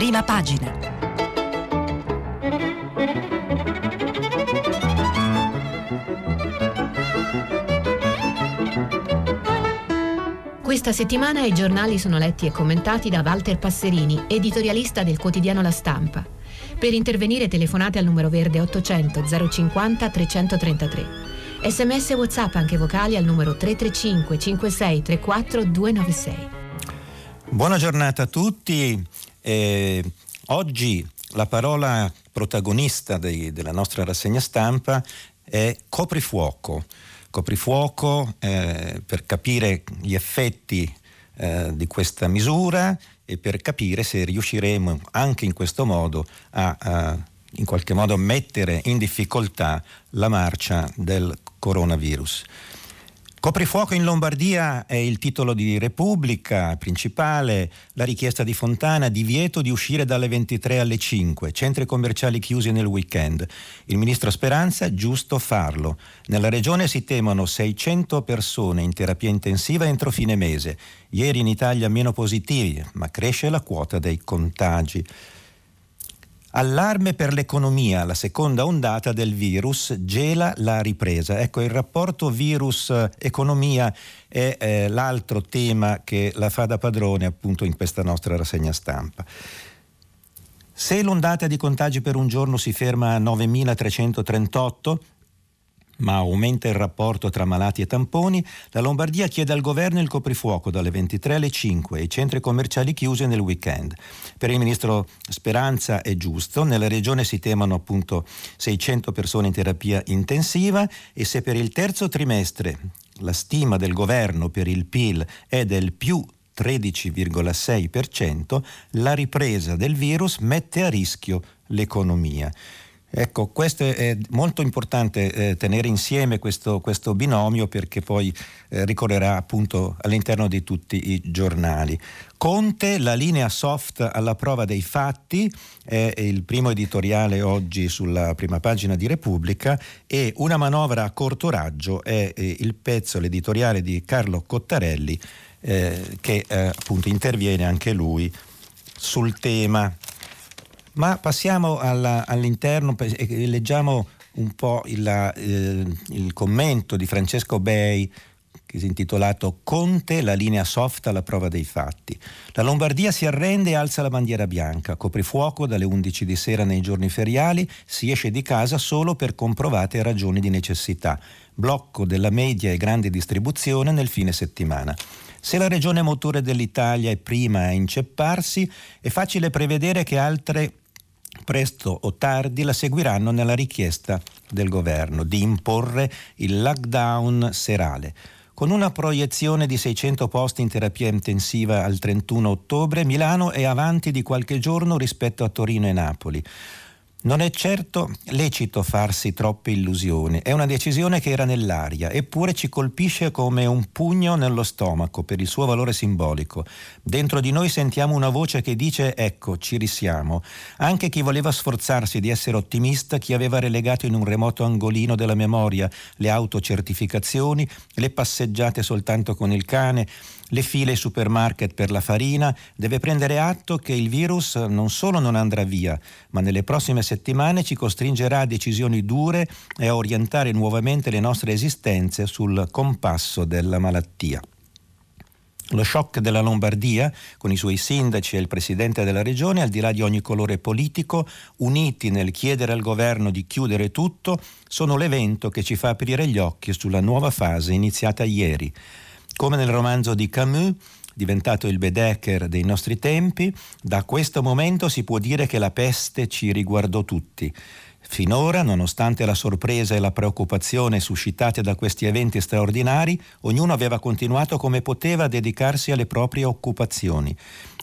prima pagina. Questa settimana i giornali sono letti e commentati da Walter Passerini, editorialista del quotidiano La Stampa. Per intervenire telefonate al numero verde 800 050 333. Sms e WhatsApp anche vocali al numero 335 56 34 296. Buona giornata a tutti. Eh, oggi la parola protagonista dei, della nostra rassegna stampa è coprifuoco. Coprifuoco eh, per capire gli effetti eh, di questa misura e per capire se riusciremo anche in questo modo a, a in qualche modo mettere in difficoltà la marcia del coronavirus. Coprifuoco in Lombardia è il titolo di Repubblica principale, la richiesta di Fontana, divieto di uscire dalle 23 alle 5, centri commerciali chiusi nel weekend. Il ministro Speranza, giusto farlo. Nella regione si temono 600 persone in terapia intensiva entro fine mese. Ieri in Italia meno positivi, ma cresce la quota dei contagi. Allarme per l'economia, la seconda ondata del virus gela la ripresa. Ecco, il rapporto virus-economia è eh, l'altro tema che la fa da padrone appunto in questa nostra rassegna stampa. Se l'ondata di contagi per un giorno si ferma a 9.338, ma aumenta il rapporto tra malati e tamponi, la Lombardia chiede al governo il coprifuoco dalle 23 alle 5 e i centri commerciali chiusi nel weekend. Per il ministro Speranza è giusto, nella regione si temono appunto 600 persone in terapia intensiva e se per il terzo trimestre la stima del governo per il PIL è del più 13,6%, la ripresa del virus mette a rischio l'economia. Ecco, questo è molto importante eh, tenere insieme questo, questo, binomio perché poi eh, ricorrerà appunto all'interno di tutti i giornali. Conte, la linea soft alla prova dei fatti, è il primo editoriale oggi sulla prima pagina di Repubblica e una manovra a corto raggio è eh, il pezzo, l'editoriale di Carlo Cottarelli eh, che eh, appunto interviene anche lui sul tema. Ma passiamo alla, all'interno e leggiamo un po' il, eh, il commento di Francesco Bei che si è intitolato Conte, la linea soft alla prova dei fatti. La Lombardia si arrende e alza la bandiera bianca, coprifuoco dalle 11 di sera nei giorni feriali, si esce di casa solo per comprovate ragioni di necessità, blocco della media e grande distribuzione nel fine settimana. Se la regione motore dell'Italia è prima a incepparsi, è facile prevedere che altre presto o tardi la seguiranno nella richiesta del governo di imporre il lockdown serale. Con una proiezione di 600 posti in terapia intensiva al 31 ottobre, Milano è avanti di qualche giorno rispetto a Torino e Napoli. Non è certo lecito farsi troppe illusioni, è una decisione che era nell'aria, eppure ci colpisce come un pugno nello stomaco per il suo valore simbolico. Dentro di noi sentiamo una voce che dice ecco, ci risiamo. Anche chi voleva sforzarsi di essere ottimista, chi aveva relegato in un remoto angolino della memoria le autocertificazioni, le passeggiate soltanto con il cane, le file ai supermarket per la farina, deve prendere atto che il virus non solo non andrà via, ma nelle prossime settimane ci costringerà a decisioni dure e a orientare nuovamente le nostre esistenze sul compasso della malattia. Lo shock della Lombardia, con i suoi sindaci e il presidente della regione, al di là di ogni colore politico, uniti nel chiedere al governo di chiudere tutto, sono l'evento che ci fa aprire gli occhi sulla nuova fase iniziata ieri. Come nel romanzo di Camus, diventato il Bedecker dei nostri tempi, da questo momento si può dire che la peste ci riguardò tutti. Finora, nonostante la sorpresa e la preoccupazione suscitate da questi eventi straordinari, ognuno aveva continuato come poteva a dedicarsi alle proprie occupazioni.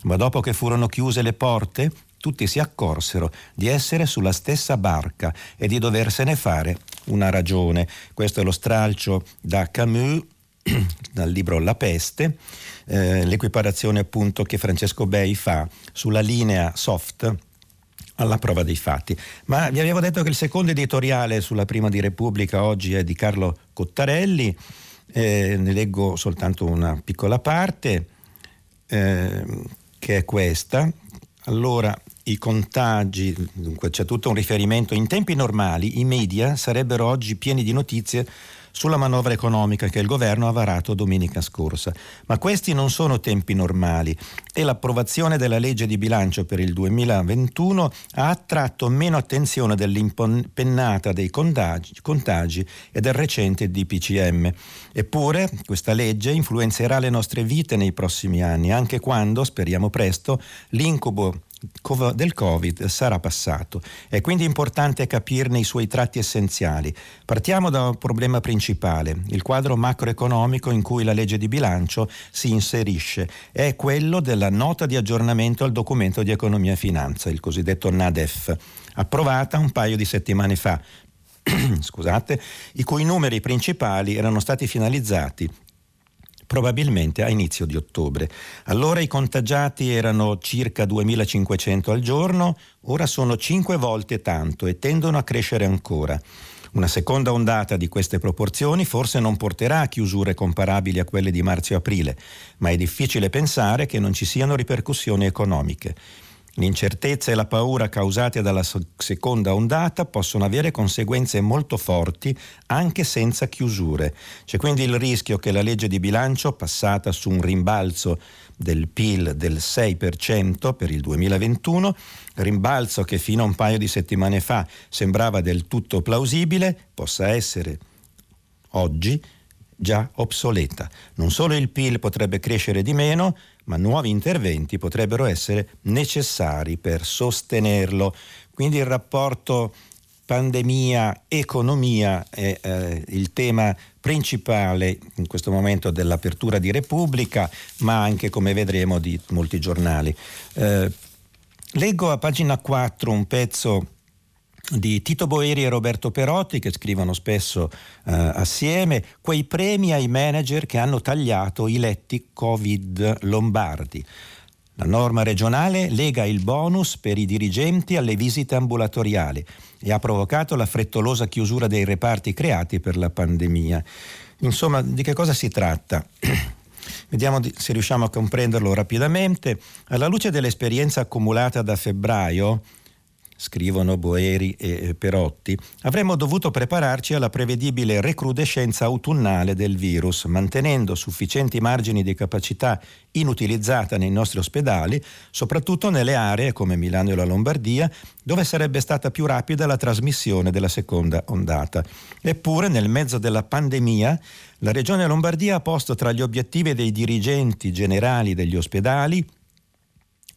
Ma dopo che furono chiuse le porte, tutti si accorsero di essere sulla stessa barca e di doversene fare una ragione. Questo è lo stralcio da Camus dal libro La peste, eh, l'equiparazione appunto che Francesco Bei fa sulla linea soft alla prova dei fatti. Ma vi avevo detto che il secondo editoriale sulla prima di Repubblica oggi è di Carlo Cottarelli, eh, ne leggo soltanto una piccola parte, eh, che è questa. Allora, i contagi, dunque c'è tutto un riferimento, in tempi normali i media sarebbero oggi pieni di notizie sulla manovra economica che il governo ha varato domenica scorsa. Ma questi non sono tempi normali e l'approvazione della legge di bilancio per il 2021 ha attratto meno attenzione dell'impennata dei contagi, contagi e del recente DPCM. Eppure questa legge influenzerà le nostre vite nei prossimi anni, anche quando, speriamo presto, l'incubo del Covid sarà passato. È quindi importante capirne i suoi tratti essenziali. Partiamo da un problema principale, il quadro macroeconomico in cui la legge di bilancio si inserisce. È quello della nota di aggiornamento al documento di economia e finanza, il cosiddetto NADEF, approvata un paio di settimane fa. Scusate, i cui numeri principali erano stati finalizzati probabilmente a inizio di ottobre. Allora i contagiati erano circa 2500 al giorno, ora sono 5 volte tanto e tendono a crescere ancora. Una seconda ondata di queste proporzioni forse non porterà a chiusure comparabili a quelle di marzo e aprile, ma è difficile pensare che non ci siano ripercussioni economiche. L'incertezza e la paura causate dalla seconda ondata possono avere conseguenze molto forti anche senza chiusure. C'è quindi il rischio che la legge di bilancio, passata su un rimbalzo del PIL del 6% per il 2021, rimbalzo che fino a un paio di settimane fa sembrava del tutto plausibile, possa essere oggi già obsoleta. Non solo il PIL potrebbe crescere di meno, ma nuovi interventi potrebbero essere necessari per sostenerlo. Quindi il rapporto pandemia-economia è eh, il tema principale in questo momento dell'apertura di Repubblica, ma anche, come vedremo, di molti giornali. Eh, leggo a pagina 4 un pezzo di Tito Boeri e Roberto Perotti che scrivono spesso eh, assieme, quei premi ai manager che hanno tagliato i letti Covid lombardi. La norma regionale lega il bonus per i dirigenti alle visite ambulatoriali e ha provocato la frettolosa chiusura dei reparti creati per la pandemia. Insomma, di che cosa si tratta? Vediamo se riusciamo a comprenderlo rapidamente. Alla luce dell'esperienza accumulata da febbraio, scrivono Boeri e Perotti, avremmo dovuto prepararci alla prevedibile recrudescenza autunnale del virus, mantenendo sufficienti margini di capacità inutilizzata nei nostri ospedali, soprattutto nelle aree come Milano e la Lombardia, dove sarebbe stata più rapida la trasmissione della seconda ondata. Eppure, nel mezzo della pandemia, la Regione Lombardia ha posto tra gli obiettivi dei dirigenti generali degli ospedali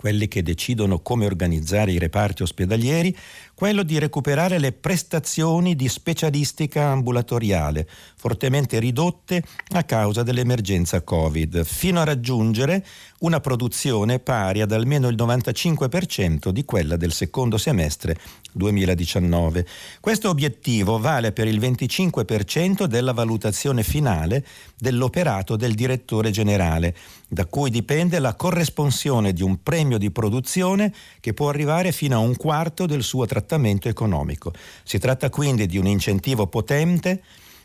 quelli che decidono come organizzare i reparti ospedalieri, quello di recuperare le prestazioni di specialistica ambulatoriale, fortemente ridotte a causa dell'emergenza Covid, fino a raggiungere una produzione pari ad almeno il 95% di quella del secondo semestre 2019. Questo obiettivo vale per il 25% della valutazione finale dell'operato del direttore generale, da cui dipende la corresponsione di un premio di produzione che può arrivare fino a un quarto del suo trattamento economico. Si tratta quindi di un incentivo potente.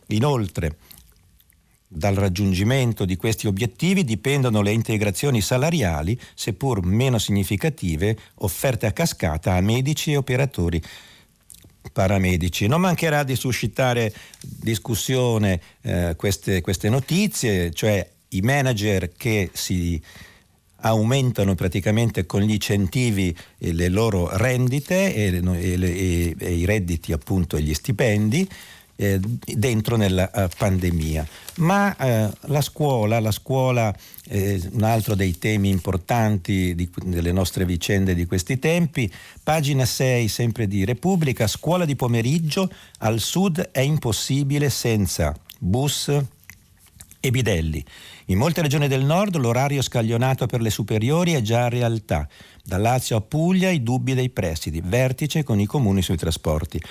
Inoltre, dal raggiungimento di questi obiettivi dipendono le integrazioni salariali, seppur meno significative, offerte a cascata a medici e operatori paramedici. Non mancherà di suscitare discussione eh, queste, queste notizie, cioè i manager che si aumentano praticamente con gli incentivi le loro rendite e, e, e, e i redditi appunto e gli stipendi eh, dentro nella uh, pandemia. Ma eh, la scuola, la scuola è un altro dei temi importanti di, delle nostre vicende di questi tempi. Pagina 6 sempre di Repubblica, scuola di pomeriggio, al sud è impossibile senza bus e bidelli. In molte regioni del nord l'orario scaglionato per le superiori è già realtà. Da Lazio a Puglia i dubbi dei prestiti, vertice con i comuni sui trasporti.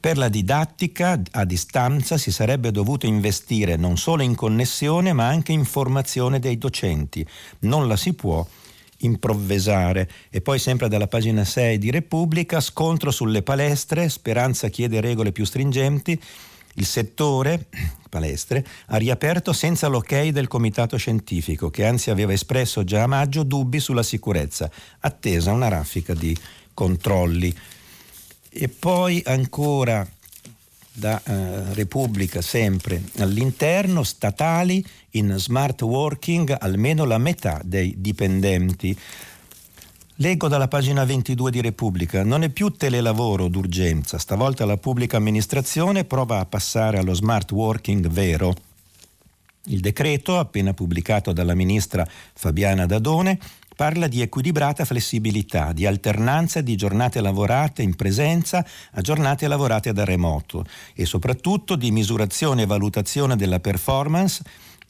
Per la didattica a distanza si sarebbe dovuto investire non solo in connessione ma anche in formazione dei docenti. Non la si può improvvisare. E poi sempre dalla pagina 6 di Repubblica, scontro sulle palestre, Speranza chiede regole più stringenti. Il settore, palestre, ha riaperto senza l'ok del comitato scientifico, che anzi aveva espresso già a maggio dubbi sulla sicurezza, attesa una raffica di controlli. E poi ancora da eh, Repubblica sempre all'interno, statali in smart working almeno la metà dei dipendenti. Leggo dalla pagina 22 di Repubblica, non è più telelavoro d'urgenza, stavolta la pubblica amministrazione prova a passare allo smart working vero. Il decreto, appena pubblicato dalla ministra Fabiana Dadone, parla di equilibrata flessibilità, di alternanza di giornate lavorate in presenza a giornate lavorate da remoto e soprattutto di misurazione e valutazione della performance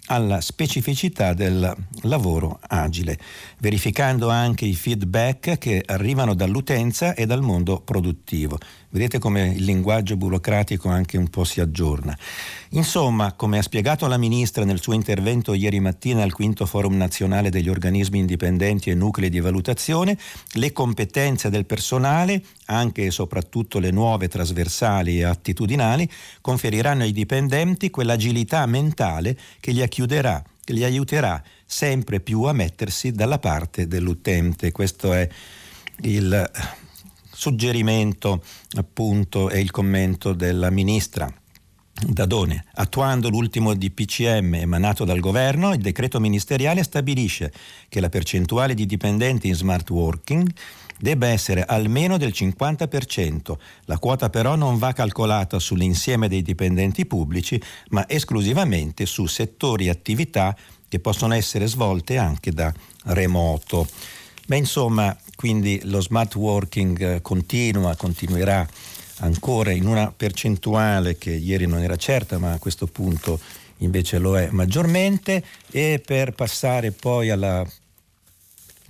alla specificità del lavoro agile, verificando anche i feedback che arrivano dall'utenza e dal mondo produttivo. Vedete come il linguaggio burocratico anche un po' si aggiorna. Insomma, come ha spiegato la Ministra nel suo intervento ieri mattina al quinto forum nazionale degli organismi indipendenti e nuclei di valutazione, le competenze del personale, anche e soprattutto le nuove trasversali e attitudinali, conferiranno ai dipendenti quell'agilità mentale che li, chiuderà, che li aiuterà sempre più a mettersi dalla parte dell'utente. Questo è il suggerimento appunto e il commento della Ministra. Dadone, attuando l'ultimo DPCM emanato dal governo, il decreto ministeriale stabilisce che la percentuale di dipendenti in smart working debba essere almeno del 50%. La quota però non va calcolata sull'insieme dei dipendenti pubblici, ma esclusivamente su settori e attività che possono essere svolte anche da remoto. Beh, insomma, quindi lo smart working continua, continuerà ancora in una percentuale che ieri non era certa, ma a questo punto invece lo è maggiormente. E per passare poi alla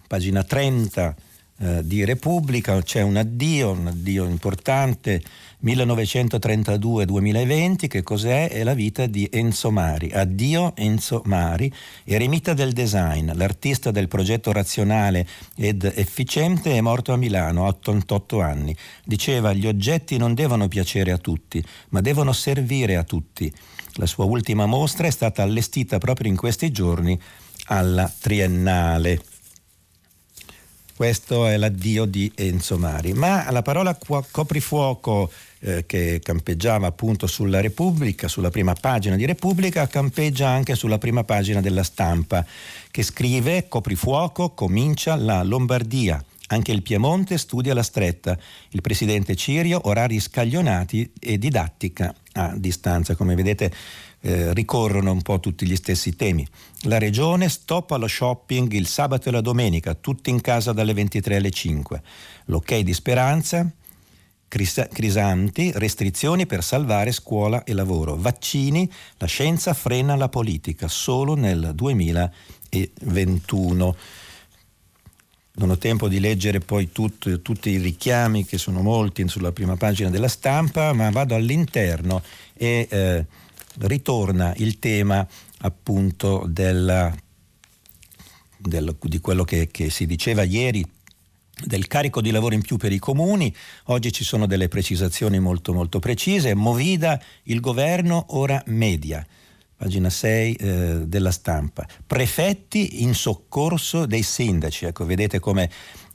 pagina 30 eh, di Repubblica c'è un addio, un addio importante 1932-2020, che cos'è? È la vita di Enzo Mari. Addio Enzo Mari, eremita del design, l'artista del progetto razionale ed efficiente, è morto a Milano a 88 anni. Diceva gli oggetti non devono piacere a tutti, ma devono servire a tutti. La sua ultima mostra è stata allestita proprio in questi giorni alla Triennale. Questo è l'addio di Enzo Mari. Ma la parola coprifuoco eh, che campeggiava appunto sulla Repubblica, sulla prima pagina di Repubblica, campeggia anche sulla prima pagina della stampa, che scrive coprifuoco, comincia la Lombardia. Anche il Piemonte studia la stretta. Il presidente Cirio, orari scaglionati e didattica a distanza. Come vedete eh, ricorrono un po' tutti gli stessi temi. La regione stop allo shopping il sabato e la domenica, tutti in casa dalle 23 alle 5. L'ok di Speranza, Crisanti, restrizioni per salvare scuola e lavoro. Vaccini, la scienza frena la politica solo nel 2021. Non ho tempo di leggere poi tut, tutti i richiami che sono molti sulla prima pagina della stampa, ma vado all'interno e eh, ritorna il tema appunto della, del, di quello che, che si diceva ieri del carico di lavoro in più per i comuni, oggi ci sono delle precisazioni molto molto precise, Movida il governo ora media, pagina 6 eh, della stampa, prefetti in soccorso dei sindaci, ecco vedete come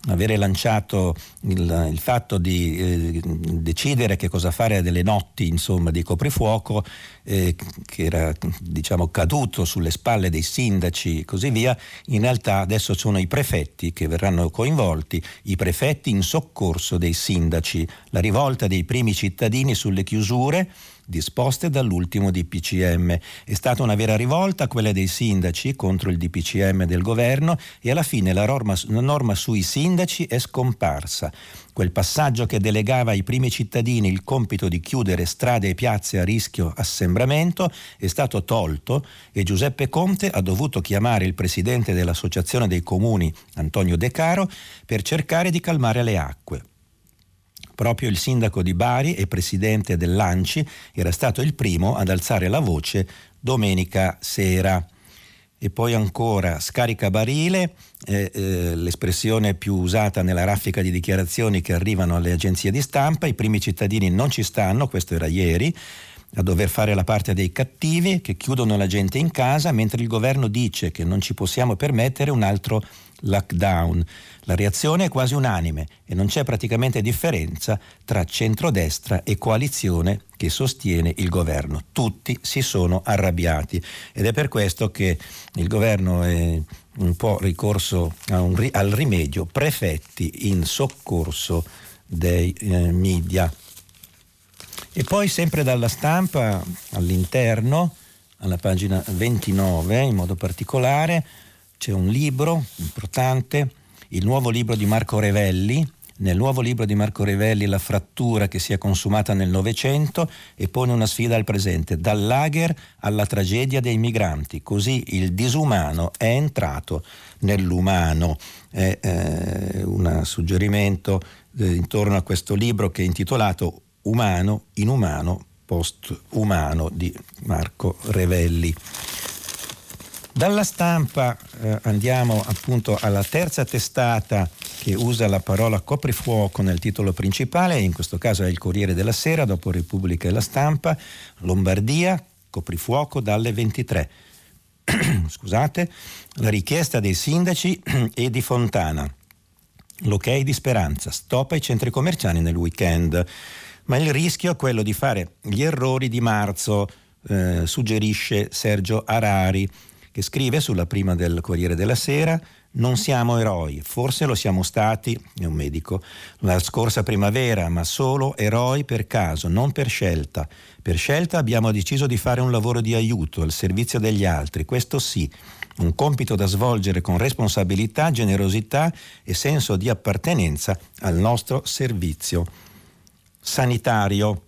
avere lanciato il, il fatto di eh, decidere che cosa fare delle notti insomma, di coprifuoco eh, che era diciamo, caduto sulle spalle dei sindaci e così via, in realtà adesso sono i prefetti che verranno coinvolti, i prefetti in soccorso dei sindaci, la rivolta dei primi cittadini sulle chiusure disposte dall'ultimo DPCM. È stata una vera rivolta quella dei sindaci contro il DPCM del governo e alla fine la norma, la norma sui sindaci è scomparsa. Quel passaggio che delegava ai primi cittadini il compito di chiudere strade e piazze a rischio assembramento è stato tolto e Giuseppe Conte ha dovuto chiamare il presidente dell'Associazione dei Comuni, Antonio De Caro, per cercare di calmare le acque. Proprio il sindaco di Bari e presidente dell'ANCI era stato il primo ad alzare la voce domenica sera. E poi ancora scarica barile, eh, eh, l'espressione più usata nella raffica di dichiarazioni che arrivano alle agenzie di stampa, i primi cittadini non ci stanno, questo era ieri, a dover fare la parte dei cattivi che chiudono la gente in casa mentre il governo dice che non ci possiamo permettere un altro lockdown. La reazione è quasi unanime e non c'è praticamente differenza tra centrodestra e coalizione che sostiene il governo. Tutti si sono arrabbiati ed è per questo che il governo è un po' ricorso un, al rimedio, prefetti in soccorso dei eh, media. E poi sempre dalla stampa all'interno, alla pagina 29 in modo particolare, c'è un libro importante, il nuovo libro di Marco Revelli, nel nuovo libro di Marco Revelli La frattura che si è consumata nel Novecento e pone una sfida al presente, dal lager alla tragedia dei migranti, così il disumano è entrato nell'umano. È eh, un suggerimento eh, intorno a questo libro che è intitolato Umano, inumano, post-umano di Marco Revelli. Dalla stampa eh, andiamo appunto alla terza testata che usa la parola coprifuoco nel titolo principale, in questo caso è il Corriere della Sera, dopo Repubblica e la Stampa, Lombardia, coprifuoco dalle 23. Scusate, la richiesta dei sindaci e di Fontana. L'ok di Speranza, stop ai centri commerciali nel weekend. Ma il rischio è quello di fare gli errori di marzo, eh, suggerisce Sergio Arari che scrive sulla prima del Corriere della Sera non siamo eroi, forse lo siamo stati, è un medico, la scorsa primavera, ma solo eroi per caso, non per scelta. Per scelta abbiamo deciso di fare un lavoro di aiuto al servizio degli altri, questo sì, un compito da svolgere con responsabilità, generosità e senso di appartenenza al nostro servizio sanitario.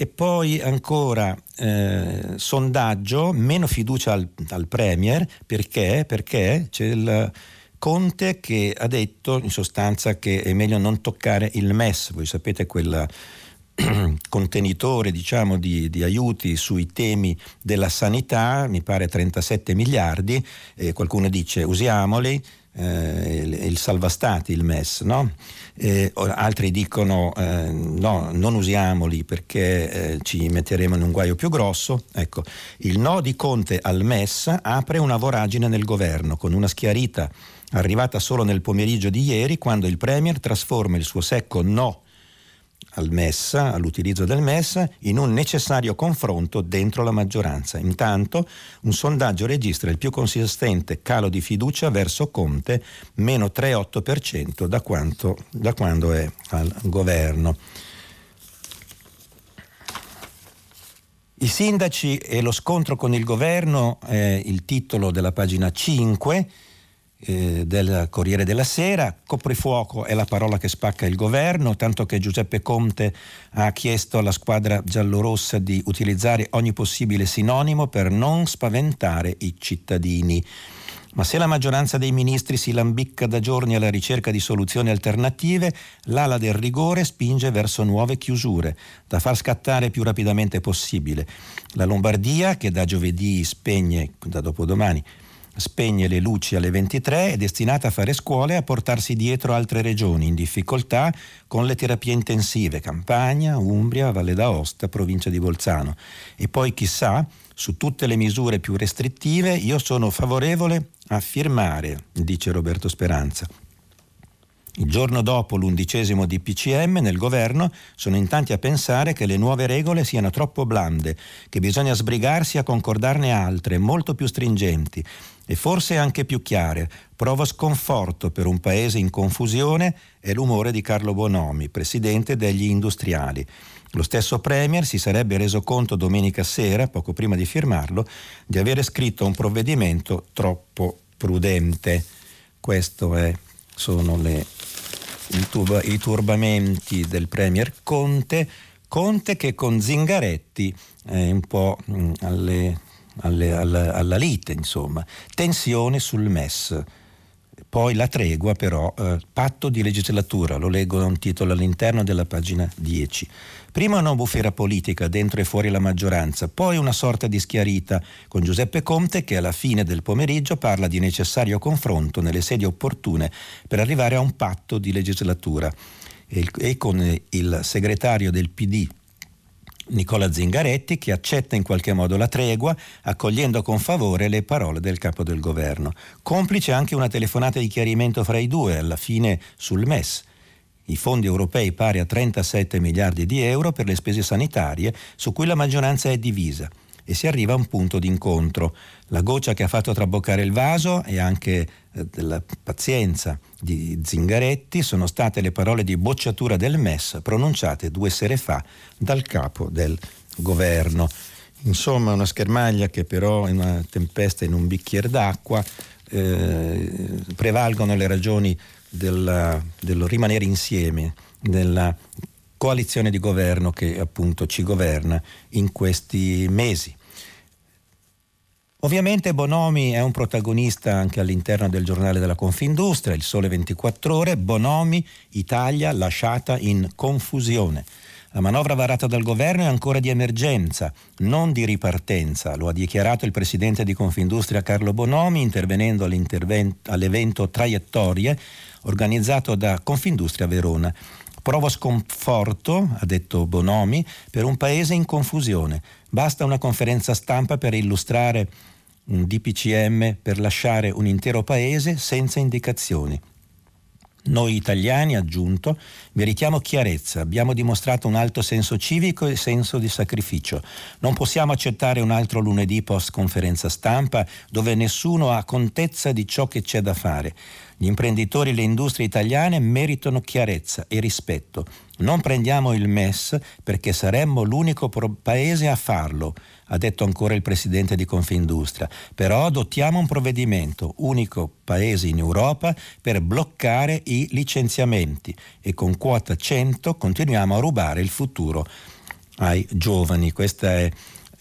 E poi ancora eh, sondaggio, meno fiducia al, al Premier, perché? Perché c'è il Conte che ha detto in sostanza che è meglio non toccare il MES, voi sapete quel contenitore diciamo, di, di, aiuti sui temi della sanità, mi pare 37 miliardi, e qualcuno dice usiamoli, eh, il, il salvastati, il MES, no? eh, altri dicono eh, no, non usiamoli perché eh, ci metteremo in un guaio più grosso. Ecco, il no di Conte al MES apre una voragine nel governo con una schiarita arrivata solo nel pomeriggio di ieri quando il Premier trasforma il suo secco no al MES, all'utilizzo del MES, in un necessario confronto dentro la maggioranza. Intanto un sondaggio registra il più consistente calo di fiducia verso Conte, meno 3,8% da, quanto, da quando è al governo. I sindaci e lo scontro con il governo è il titolo della pagina 5 eh, del Corriere della Sera. Coprifuoco è la parola che spacca il governo, tanto che Giuseppe Conte ha chiesto alla squadra giallorossa di utilizzare ogni possibile sinonimo per non spaventare i cittadini. Ma se la maggioranza dei ministri si lambicca da giorni alla ricerca di soluzioni alternative, l'ala del rigore spinge verso nuove chiusure, da far scattare più rapidamente possibile. La Lombardia, che da giovedì spegne, da dopodomani, spegne le luci alle 23, è destinata a fare scuole e a portarsi dietro altre regioni in difficoltà con le terapie intensive, Campania, Umbria, Valle d'Aosta, provincia di Bolzano. E poi chissà, su tutte le misure più restrittive io sono favorevole a firmare, dice Roberto Speranza. Il giorno dopo l'undicesimo DPCM nel governo sono in tanti a pensare che le nuove regole siano troppo blande, che bisogna sbrigarsi a concordarne altre, molto più stringenti e forse anche più chiare. Prova sconforto per un paese in confusione è l'umore di Carlo Bonomi, presidente degli industriali. Lo stesso Premier si sarebbe reso conto domenica sera, poco prima di firmarlo, di avere scritto un provvedimento troppo prudente. Questi sono le, tuba, i turbamenti del Premier Conte. Conte che con Zingaretti è un po' mh, alle alle, alla, alla, lite, insomma. Tensione sul MES. Poi la tregua però, eh, patto di legislatura, lo leggo da un titolo all'interno della pagina 10. Prima una bufera politica dentro e fuori la maggioranza, poi una sorta di schiarita con Giuseppe Conte che alla fine del pomeriggio parla di necessario confronto nelle sedi opportune per arrivare a un patto di legislatura. E, e con il segretario del PD Nicola Zingaretti che accetta in qualche modo la tregua, accogliendo con favore le parole del capo del governo. Complice anche una telefonata di chiarimento fra i due, alla fine sul MES. I fondi europei pari a 37 miliardi di euro per le spese sanitarie, su cui la maggioranza è divisa e si arriva a un punto d'incontro. La goccia che ha fatto traboccare il vaso e anche eh, della pazienza di Zingaretti sono state le parole di bocciatura del MES pronunciate due sere fa dal capo del governo. Insomma, una schermaglia che però in una tempesta in un bicchiere d'acqua eh, prevalgono le ragioni del, rimanere insieme, della coalizione di governo che appunto ci governa in questi mesi. Ovviamente Bonomi è un protagonista anche all'interno del giornale della Confindustria, il Sole 24 ore, Bonomi, Italia lasciata in confusione. La manovra varata dal governo è ancora di emergenza, non di ripartenza, lo ha dichiarato il presidente di Confindustria Carlo Bonomi intervenendo all'evento Traiettorie organizzato da Confindustria Verona. Provo sconforto, ha detto Bonomi, per un paese in confusione. Basta una conferenza stampa per illustrare un DPCM per lasciare un intero paese senza indicazioni. Noi italiani, aggiunto, meritiamo chiarezza, abbiamo dimostrato un alto senso civico e senso di sacrificio. Non possiamo accettare un altro lunedì post conferenza stampa dove nessuno ha contezza di ciò che c'è da fare. Gli imprenditori e le industrie italiane meritano chiarezza e rispetto. Non prendiamo il MES perché saremmo l'unico paese a farlo, ha detto ancora il presidente di Confindustria. Però adottiamo un provvedimento, unico paese in Europa, per bloccare i licenziamenti e con quota 100 continuiamo a rubare il futuro ai giovani. Questa è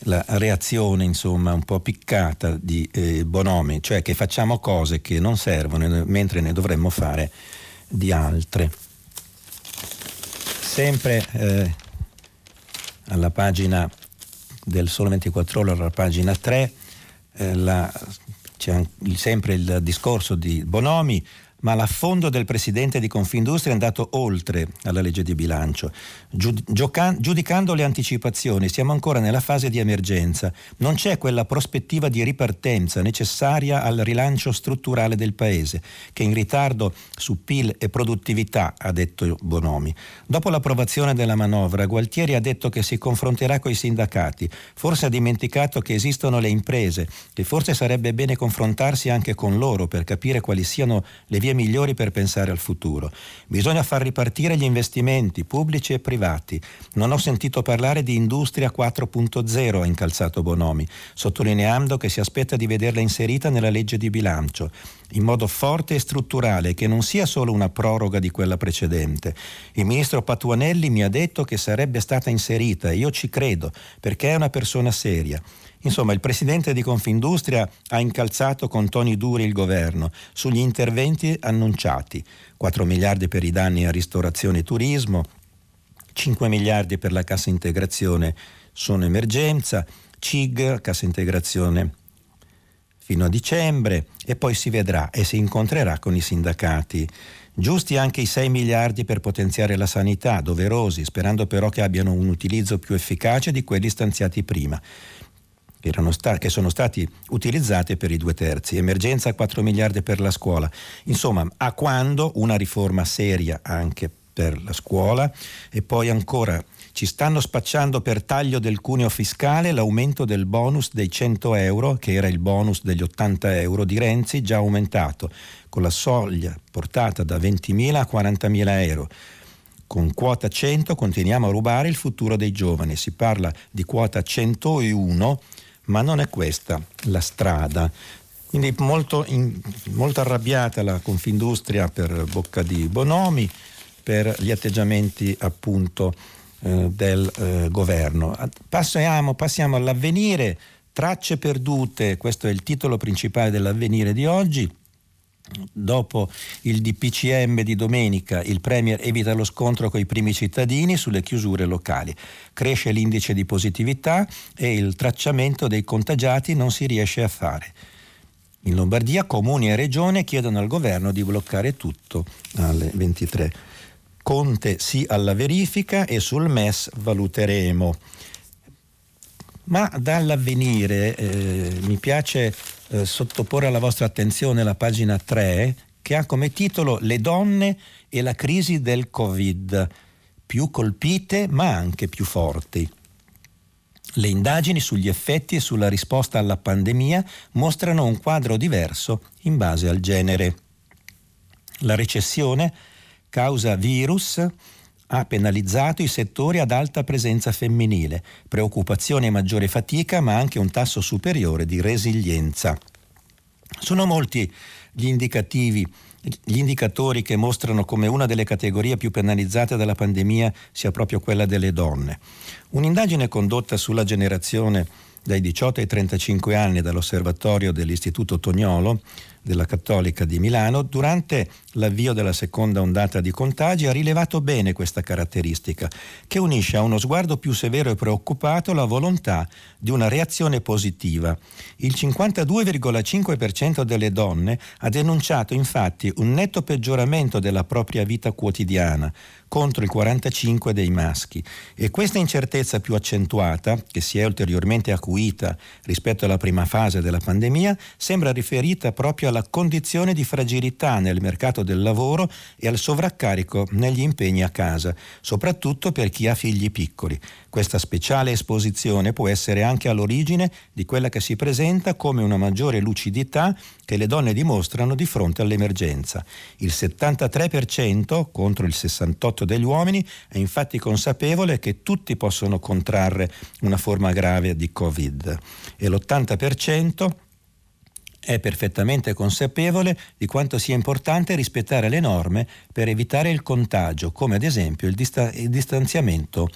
la reazione insomma un po' piccata di eh, Bonomi, cioè che facciamo cose che non servono mentre ne dovremmo fare di altre. Sempre eh, alla pagina del Sole 24 Ore, alla pagina 3, eh, la, c'è sempre il discorso di Bonomi, ma l'affondo del presidente di Confindustria è andato oltre alla legge di bilancio. giudicando le anticipazioni, siamo ancora nella fase di emergenza. Non c'è quella prospettiva di ripartenza necessaria al rilancio strutturale del Paese, che in ritardo su PIL e produttività, ha detto Bonomi. Dopo l'approvazione della manovra, Gualtieri ha detto che si confronterà con i sindacati. Forse ha dimenticato che esistono le imprese e forse sarebbe bene confrontarsi anche con loro per capire quali siano le vie migliori per pensare al futuro. Bisogna far ripartire gli investimenti pubblici e privati. Non ho sentito parlare di Industria 4.0, ha incalzato Bonomi, sottolineando che si aspetta di vederla inserita nella legge di bilancio in modo forte e strutturale, che non sia solo una proroga di quella precedente. Il ministro Patuanelli mi ha detto che sarebbe stata inserita e io ci credo, perché è una persona seria. Insomma, il presidente di Confindustria ha incalzato con toni duri il governo sugli interventi annunciati. 4 miliardi per i danni a ristorazione e turismo, 5 miliardi per la cassa integrazione sono emergenza, CIG, cassa integrazione fino a dicembre e poi si vedrà e si incontrerà con i sindacati. Giusti anche i 6 miliardi per potenziare la sanità, doverosi, sperando però che abbiano un utilizzo più efficace di quelli stanziati prima sta- che sono stati utilizzati per i due terzi. Emergenza 4 miliardi per la scuola. Insomma, a quando una riforma seria anche per la scuola e poi ancora ci stanno spacciando per taglio del cuneo fiscale l'aumento del bonus dei 100 euro, che era il bonus degli 80 euro di Renzi, già aumentato, con la soglia portata da 20.000 a 40.000 euro. Con quota 100 continuiamo a rubare il futuro dei giovani. Si parla di quota 101 ma non è questa la strada. Quindi molto, in, molto arrabbiata la Confindustria per bocca di Bonomi, per gli atteggiamenti appunto eh, del eh, governo. Passiamo, passiamo all'avvenire, tracce perdute, questo è il titolo principale dell'avvenire di oggi. Dopo il DPCM di domenica, il Premier evita lo scontro con i primi cittadini sulle chiusure locali. Cresce l'indice di positività e il tracciamento dei contagiati non si riesce a fare. In Lombardia comuni e regione chiedono al governo di bloccare tutto alle 23. Conte sì alla verifica e sul MES valuteremo. Ma dall'avvenire eh, mi piace eh, sottoporre alla vostra attenzione la pagina 3 che ha come titolo Le donne e la crisi del Covid, più colpite ma anche più forti. Le indagini sugli effetti e sulla risposta alla pandemia mostrano un quadro diverso in base al genere. La recessione, causa virus, ha penalizzato i settori ad alta presenza femminile, preoccupazione e maggiore fatica, ma anche un tasso superiore di resilienza. Sono molti gli indicativi gli indicatori che mostrano come una delle categorie più penalizzate dalla pandemia sia proprio quella delle donne. Un'indagine condotta sulla generazione dai 18 ai 35 anni dall'osservatorio dell'Istituto Tognolo della Cattolica di Milano, durante l'avvio della seconda ondata di contagi ha rilevato bene questa caratteristica, che unisce a uno sguardo più severo e preoccupato la volontà di una reazione positiva. Il 52,5% delle donne ha denunciato infatti un netto peggioramento della propria vita quotidiana, contro il 45 dei maschi e questa incertezza più accentuata, che si è ulteriormente acuita rispetto alla prima fase della pandemia, sembra riferita proprio alla condizione di fragilità nel mercato del lavoro e al sovraccarico negli impegni a casa, soprattutto per chi ha figli piccoli. Questa speciale esposizione può essere anche all'origine di quella che si presenta come una maggiore lucidità che le donne dimostrano di fronte all'emergenza. Il 73% contro il 68% degli uomini è infatti consapevole che tutti possono contrarre una forma grave di Covid e l'80% è perfettamente consapevole di quanto sia importante rispettare le norme per evitare il contagio, come ad esempio il, dista- il distanziamento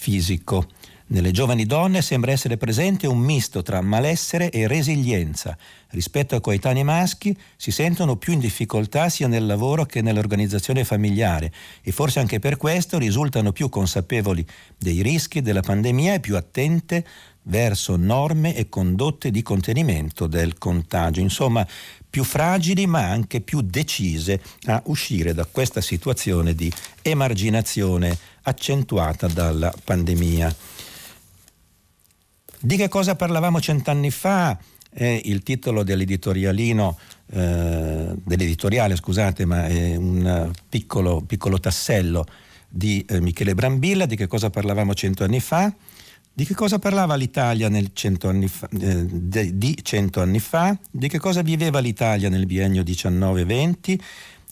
fisico. Nelle giovani donne sembra essere presente un misto tra malessere e resilienza. Rispetto ai coetanei maschi si sentono più in difficoltà sia nel lavoro che nell'organizzazione familiare e forse anche per questo risultano più consapevoli dei rischi della pandemia e più attente verso norme e condotte di contenimento del contagio. Insomma, più fragili ma anche più decise a uscire da questa situazione di emarginazione accentuata dalla pandemia. Di che cosa parlavamo cent'anni fa? È il titolo dell'editorialino, eh, dell'editoriale, scusate, ma è un piccolo, piccolo tassello di eh, Michele Brambilla. Di che cosa parlavamo cento anni fa? Di che cosa parlava l'Italia cento fa, eh, di cento anni fa? Di che cosa viveva l'Italia nel biennio 19-20?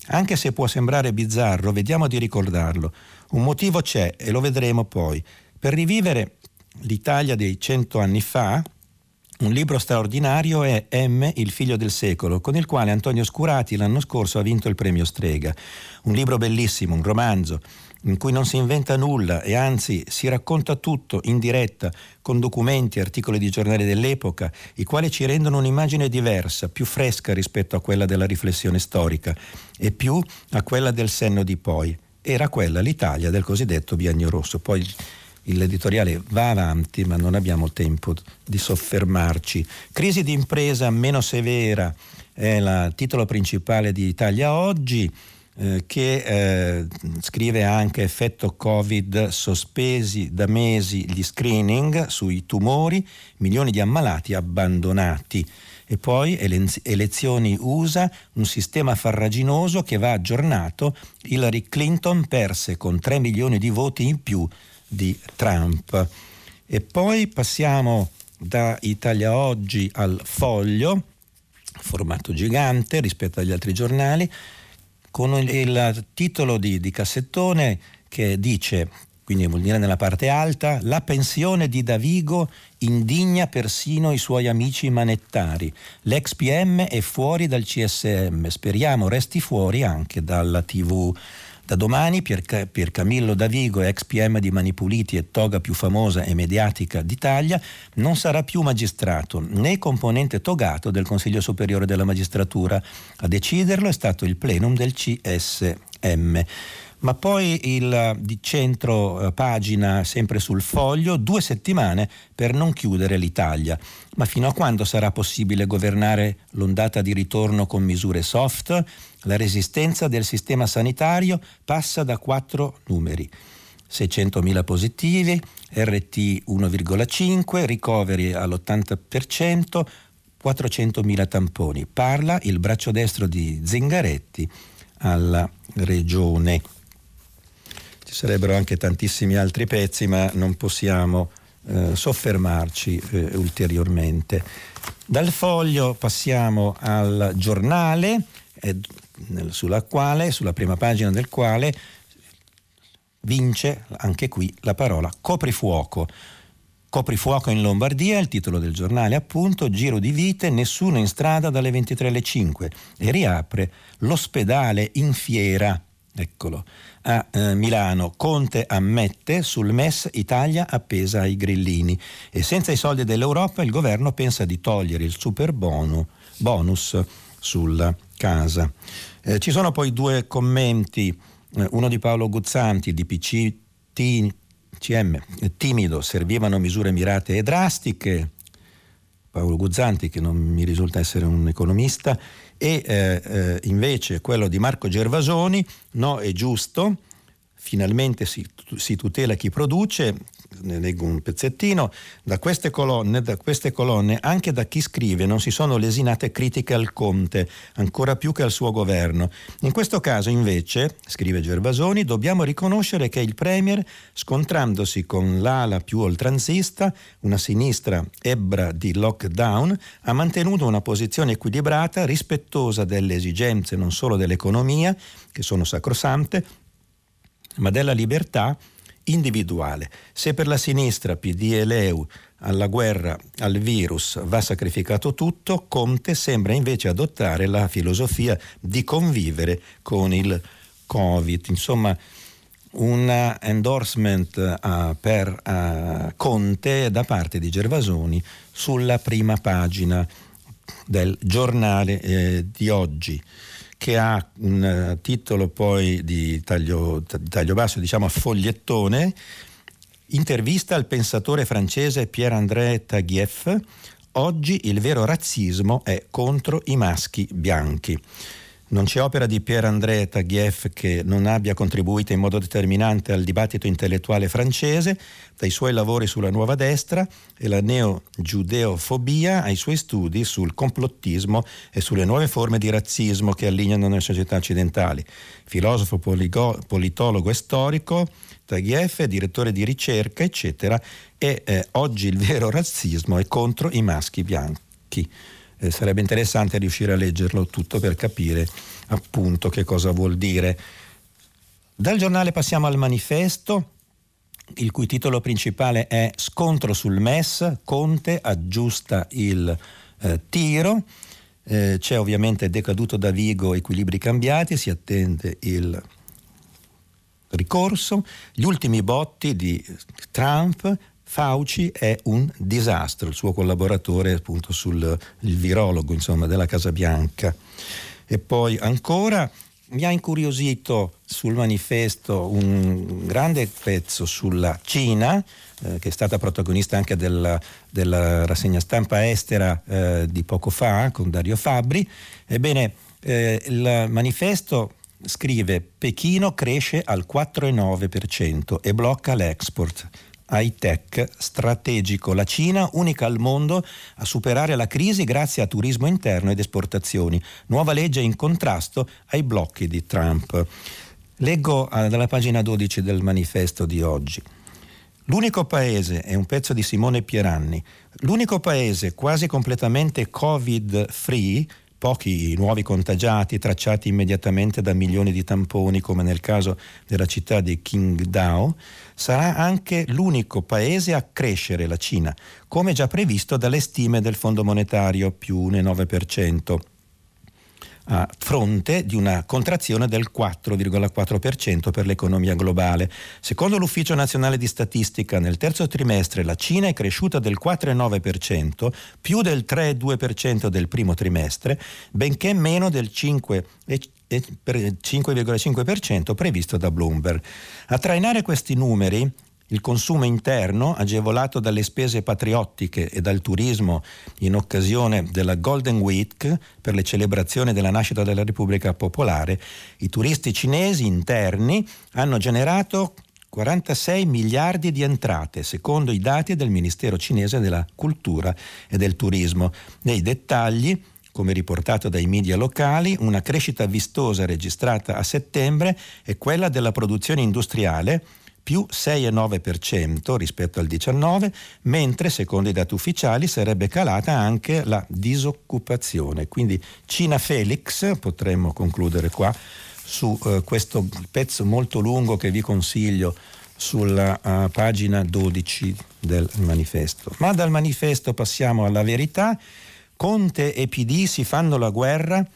Anche se può sembrare bizzarro, vediamo di ricordarlo. Un motivo c'è e lo vedremo poi. Per rivivere l'Italia dei cento anni fa, un libro straordinario è M, il figlio del secolo, con il quale Antonio Scurati l'anno scorso ha vinto il premio Strega. Un libro bellissimo, un romanzo, in cui non si inventa nulla e anzi si racconta tutto in diretta con documenti articoli di giornali dell'epoca, i quali ci rendono un'immagine diversa, più fresca rispetto a quella della riflessione storica e più a quella del senno di poi era quella l'Italia del cosiddetto biennio rosso. Poi l'editoriale va avanti, ma non abbiamo tempo di soffermarci. Crisi di impresa meno severa è il titolo principale di Italia Oggi. Eh, che eh, scrive anche effetto Covid sospesi da mesi gli screening sui tumori, milioni di ammalati abbandonati e poi elezioni USA, un sistema farraginoso che va aggiornato. Hillary Clinton perse con 3 milioni di voti in più di Trump. E poi passiamo da Italia Oggi al Foglio, formato gigante rispetto agli altri giornali, con il, titolo di, di Cassettone che dice quindi vuol dire nella parte alta, la pensione di Davigo indigna persino i suoi amici manettari. L'ex PM è fuori dal CSM, speriamo resti fuori anche dalla TV. Da domani Pier, Camillo Davigo, ex PM di Manipuliti e toga più famosa e mediatica d'Italia, non sarà più magistrato né componente togato del Consiglio Superiore della Magistratura. A deciderlo è stato il plenum del CSM ma poi il di centro eh, pagina sempre sul foglio, due settimane per non chiudere l'Italia. Ma fino a quando sarà possibile governare l'ondata di ritorno con misure soft? La resistenza del sistema sanitario passa da quattro numeri. 600.000 positivi, RT 1,5, ricoveri all'80%, 400.000 tamponi. Parla il braccio destro di Zingaretti alla regione. Ci sarebbero anche tantissimi altri pezzi, ma non possiamo eh, soffermarci eh, ulteriormente. Dal foglio passiamo al giornale, eh, sulla, quale, sulla prima pagina del quale vince anche qui la parola coprifuoco. Coprifuoco in Lombardia, il titolo del giornale appunto, giro di vite, nessuno in strada dalle 23 alle 5 e riapre l'ospedale in fiera, eccolo, a eh, Milano. Conte ammette sul MES Italia appesa ai grillini e senza i soldi dell'Europa il governo pensa di togliere il super bonus sulla casa. Eh, ci sono poi due commenti, eh, uno di Paolo Guzzanti di PC CM, timido, servivano misure mirate e drastiche, Paolo Guzzanti che non mi risulta essere un economista, e eh, eh, invece quello di Marco Gervasoni, no, è giusto, finalmente si, si tutela chi produce, ne leggo un pezzettino, da queste, colonne, da queste colonne anche da chi scrive non si sono lesinate critiche al Conte, ancora più che al suo governo. In questo caso invece, scrive Gervasoni, dobbiamo riconoscere che il Premier, scontrandosi con l'ala più oltranzista, una sinistra ebbra di lockdown, ha mantenuto una posizione equilibrata, rispettosa delle esigenze non solo dell'economia, che sono sacrosante, ma della libertà individuale. Se per la sinistra, PD e Leu alla guerra al virus va sacrificato tutto, Conte sembra invece adottare la filosofia di convivere con il Covid. Insomma, un endorsement uh, per uh, Conte da parte di Gervasoni sulla prima pagina del giornale eh, di oggi che ha un uh, titolo poi di taglio, taglio basso, diciamo a fogliettone, intervista al pensatore francese Pierre-André Taguieff, oggi il vero razzismo è contro i maschi bianchi. Non c'è opera di Pierre-André Taguieff che non abbia contribuito in modo determinante al dibattito intellettuale francese, dai suoi lavori sulla nuova destra e la neo-giudeofobia ai suoi studi sul complottismo e sulle nuove forme di razzismo che allineano le società occidentali. Filosofo, poligo, politologo e storico, Taguieff è direttore di ricerca, eccetera, e eh, oggi il vero razzismo è contro i maschi bianchi eh, sarebbe interessante riuscire a leggerlo tutto per capire appunto che cosa vuol dire. Dal giornale passiamo al manifesto, il cui titolo principale è Scontro sul MES, Conte aggiusta il eh, tiro. Eh, c'è ovviamente decaduto da Vigo equilibri cambiati, si attende il ricorso. Gli ultimi botti di Trump Fauci è un disastro, il suo collaboratore appunto sul virologo insomma, della Casa Bianca. E poi ancora mi ha incuriosito sul manifesto un grande pezzo sulla Cina, eh, che è stata protagonista anche della, della rassegna stampa estera eh, di poco fa con Dario Fabbri. Ebbene, eh, il manifesto scrive Pechino cresce al 4,9% e blocca l'export high-tech strategico. La Cina, unica al mondo a superare la crisi grazie a turismo interno ed esportazioni. Nuova legge in contrasto ai blocchi di Trump. Leggo eh, dalla pagina 12 del manifesto di oggi. L'unico paese, è un pezzo di Simone Pieranni, l'unico paese quasi completamente covid-free pochi nuovi contagiati tracciati immediatamente da milioni di tamponi come nel caso della città di Qingdao, sarà anche l'unico paese a crescere la Cina, come già previsto dalle stime del Fondo monetario più 1,9% a fronte di una contrazione del 4,4% per l'economia globale. Secondo l'Ufficio nazionale di statistica, nel terzo trimestre la Cina è cresciuta del 4,9%, più del 3,2% del primo trimestre, benché meno del 5,5% previsto da Bloomberg. A trainare questi numeri il consumo interno, agevolato dalle spese patriottiche e dal turismo in occasione della Golden Week per le celebrazioni della nascita della Repubblica Popolare, i turisti cinesi interni hanno generato 46 miliardi di entrate, secondo i dati del Ministero cinese della Cultura e del Turismo. Nei dettagli, come riportato dai media locali, una crescita vistosa registrata a settembre è quella della produzione industriale, più 6,9% rispetto al 19, mentre secondo i dati ufficiali sarebbe calata anche la disoccupazione. Quindi Cina Felix, potremmo concludere qua, su uh, questo pezzo molto lungo che vi consiglio sulla uh, pagina 12 del manifesto. Ma dal manifesto passiamo alla verità. Conte e PD si fanno la guerra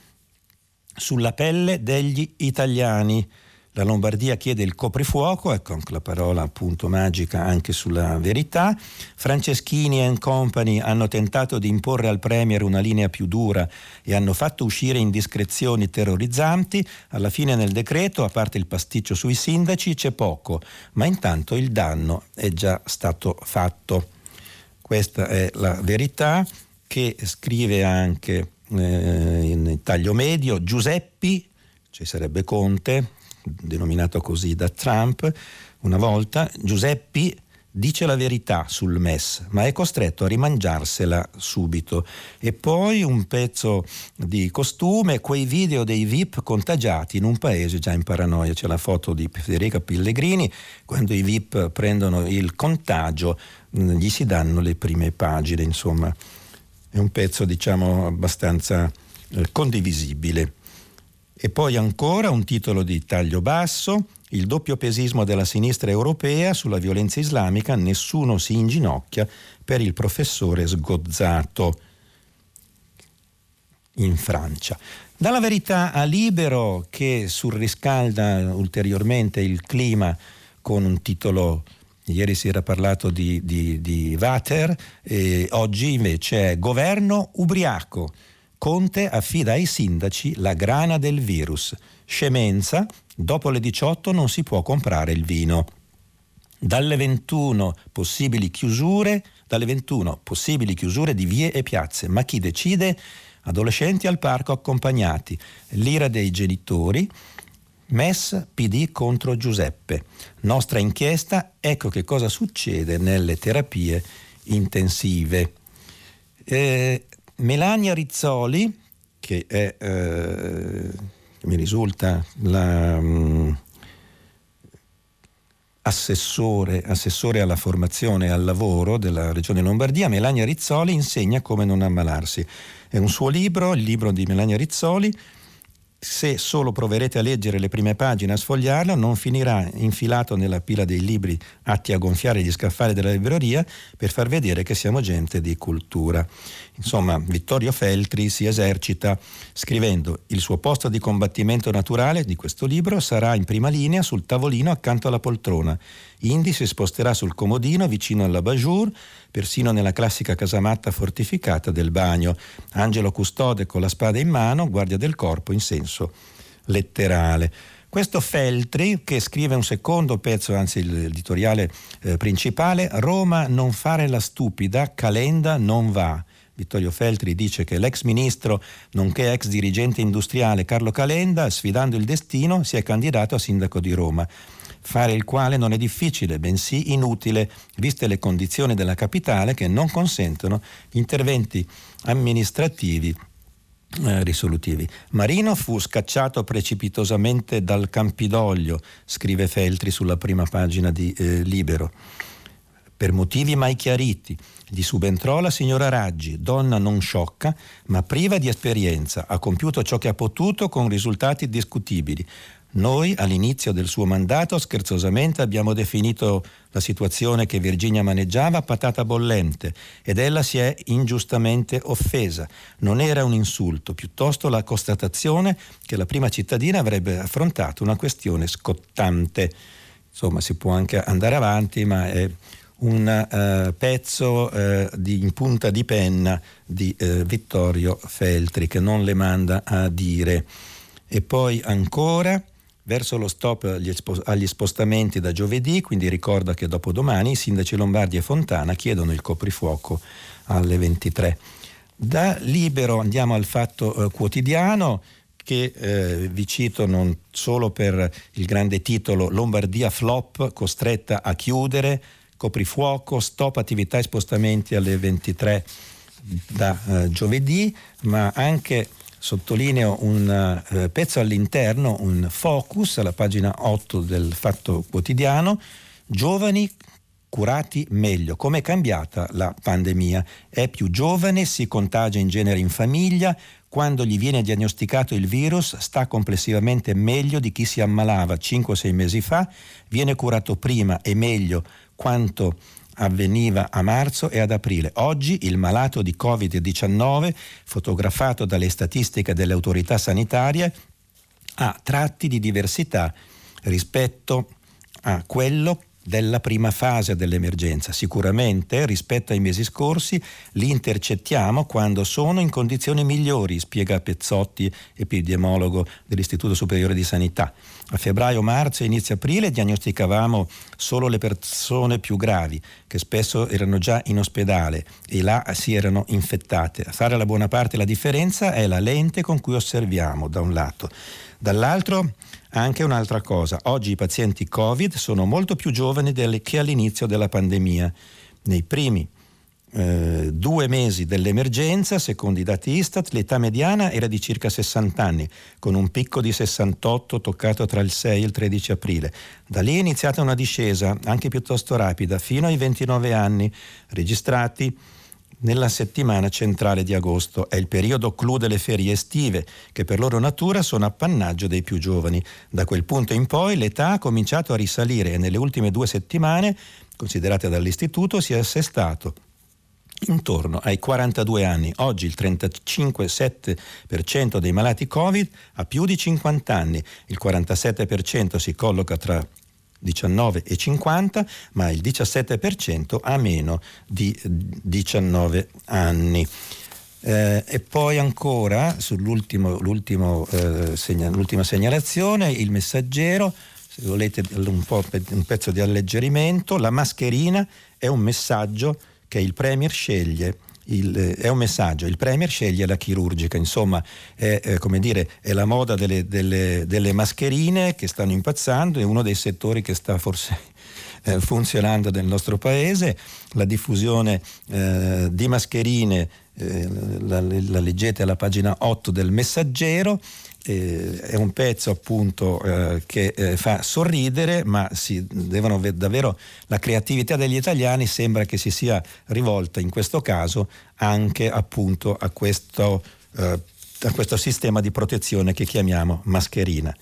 sulla pelle degli italiani. La Lombardia chiede il coprifuoco, ecco la parola appunto magica anche sulla verità. Franceschini e Company hanno tentato di imporre al Premier una linea più dura e hanno fatto uscire indiscrezioni terrorizzanti. Alla fine nel decreto, a parte il pasticcio sui sindaci, c'è poco, ma intanto il danno è già stato fatto. Questa è la verità che scrive anche eh, in taglio medio Giuseppi, ci sarebbe Conte, denominato così da Trump, una volta Giuseppi dice la verità sul MES, ma è costretto a rimangiarsela subito. E poi un pezzo di costume, quei video dei VIP contagiati in un paese già in paranoia. C'è la foto di Federica Pellegrini, quando i VIP prendono il contagio, mm, gli si danno le prime pagine, insomma. È un pezzo, diciamo, abbastanza eh, condivisibile. E poi ancora un titolo di taglio basso, il doppio pesismo della sinistra europea sulla violenza islamica, nessuno si inginocchia per il professore sgozzato in Francia. Dalla verità a libero che surriscalda ulteriormente il clima con un titolo, ieri si era parlato di, di, di Vater, oggi invece è governo ubriaco Conte affida ai sindaci la grana del virus. Scemenza, dopo le 18 non si può comprare il vino. Dalle 21 possibili chiusure, dalle 21 possibili chiusure di vie e piazze, ma chi decide? Adolescenti al parco accompagnati, l'ira dei genitori, MES PD contro Giuseppe. Nostra inchiesta, ecco che cosa succede nelle terapie intensive. Eh, Melania Rizzoli, che è, eh, mi risulta la, um, assessore, assessore, alla formazione e al lavoro della Regione Lombardia, Melania Rizzoli insegna come non ammalarsi. È un suo libro, il libro di Melania Rizzoli, se solo proverete a leggere le prime pagine, a sfogliarlo, non finirà infilato nella pila dei libri atti a gonfiare gli scaffali della libreria per far vedere che siamo gente di cultura. Insomma, Vittorio Feltri si esercita scrivendo il suo posto di combattimento naturale di questo libro sarà in prima linea sul tavolino accanto alla poltrona. Indy si sposterà sul comodino vicino alla bajour persino nella classica casamatta fortificata del bagno. Angelo custode con la spada in mano, guardia del corpo in senso letterale. Questo Feltri, che scrive un secondo pezzo, anzi l'editoriale eh, principale, Roma non fare la stupida, Calenda non va. Vittorio Feltri dice che l'ex ministro, nonché ex dirigente industriale Carlo Calenda, sfidando il destino, si è candidato a sindaco di Roma fare il quale non è difficile, bensì inutile, viste le condizioni della capitale che non consentono interventi amministrativi eh, risolutivi. Marino fu scacciato precipitosamente dal Campidoglio, scrive Feltri sulla prima pagina di eh, Libero, per motivi mai chiariti. Gli subentrò la signora Raggi, donna non sciocca, ma priva di esperienza, ha compiuto ciò che ha potuto con risultati discutibili. Noi all'inizio del suo mandato scherzosamente abbiamo definito la situazione che Virginia maneggiava patata bollente ed ella si è ingiustamente offesa. Non era un insulto, piuttosto la constatazione che la prima cittadina avrebbe affrontato una questione scottante. Insomma, si può anche andare avanti, ma è un uh, pezzo uh, di, in punta di penna di uh, Vittorio Feltri che non le manda a dire. E poi ancora verso lo stop agli, spostamenti da giovedì, quindi ricorda che dopodomani i sindaci Lombardi e Fontana chiedono il coprifuoco alle 23. Da libero andiamo al fatto eh, quotidiano che eh, vi cito non solo per il grande titolo Lombardia flop costretta a chiudere, coprifuoco, stop attività e spostamenti alle 23 da eh, giovedì, ma anche sottolineo un uh, pezzo all'interno, un focus alla pagina 8 del Fatto Quotidiano, giovani curati meglio. Come è cambiata la pandemia? È più giovane, si contagia in genere in famiglia, quando gli viene diagnosticato il virus sta complessivamente meglio di chi si ammalava 5-6 mesi fa, viene curato prima e meglio quanto avveniva a marzo e ad aprile. Oggi il malato di Covid-19, fotografato dalle statistiche delle autorità sanitarie, ha tratti di diversità rispetto a quello della prima fase dell'emergenza. Sicuramente rispetto ai mesi scorsi li intercettiamo quando sono in condizioni migliori, spiega Pezzotti, epidemiologo dell'Istituto Superiore di Sanità. A febbraio, marzo e inizio aprile diagnosticavamo solo le persone più gravi, che spesso erano già in ospedale e là si erano infettate. A fare la buona parte la differenza è la lente con cui osserviamo, da un lato. Dall'altro anche un'altra cosa, oggi i pazienti Covid sono molto più giovani che all'inizio della pandemia. Nei primi eh, due mesi dell'emergenza, secondo i dati Istat, l'età mediana era di circa 60 anni, con un picco di 68 toccato tra il 6 e il 13 aprile. Da lì è iniziata una discesa, anche piuttosto rapida, fino ai 29 anni, registrati nella settimana centrale di agosto. È il periodo clou delle ferie estive, che per loro natura sono appannaggio dei più giovani. Da quel punto in poi l'età ha cominciato a risalire e nelle ultime due settimane, considerate dall'Istituto, si è assestato intorno ai 42 anni. Oggi il 35,7% dei malati Covid ha più di 50 anni, il 47% si colloca tra 19 e 50, ma il 17% ha meno di 19 anni. Eh, e poi ancora sull'ultimo, eh, segna, segnalazione, il messaggero, se volete un, un pezzo di alleggerimento, la mascherina è un messaggio che il Premier sceglie il, è un messaggio, il Premier sceglie la chirurgica, insomma è, è, dire, è la moda delle, delle, delle, mascherine che stanno impazzando, è uno dei settori che sta forse eh, funzionando nel nostro paese, la diffusione eh, di mascherine eh, la, la leggete alla pagina 8 del messaggero eh, è un pezzo appunto eh, che eh, fa sorridere, ma si devono davvero la creatività degli italiani sembra che si sia rivolta in questo caso anche appunto a questo, eh, a questo sistema di protezione che chiamiamo mascherina.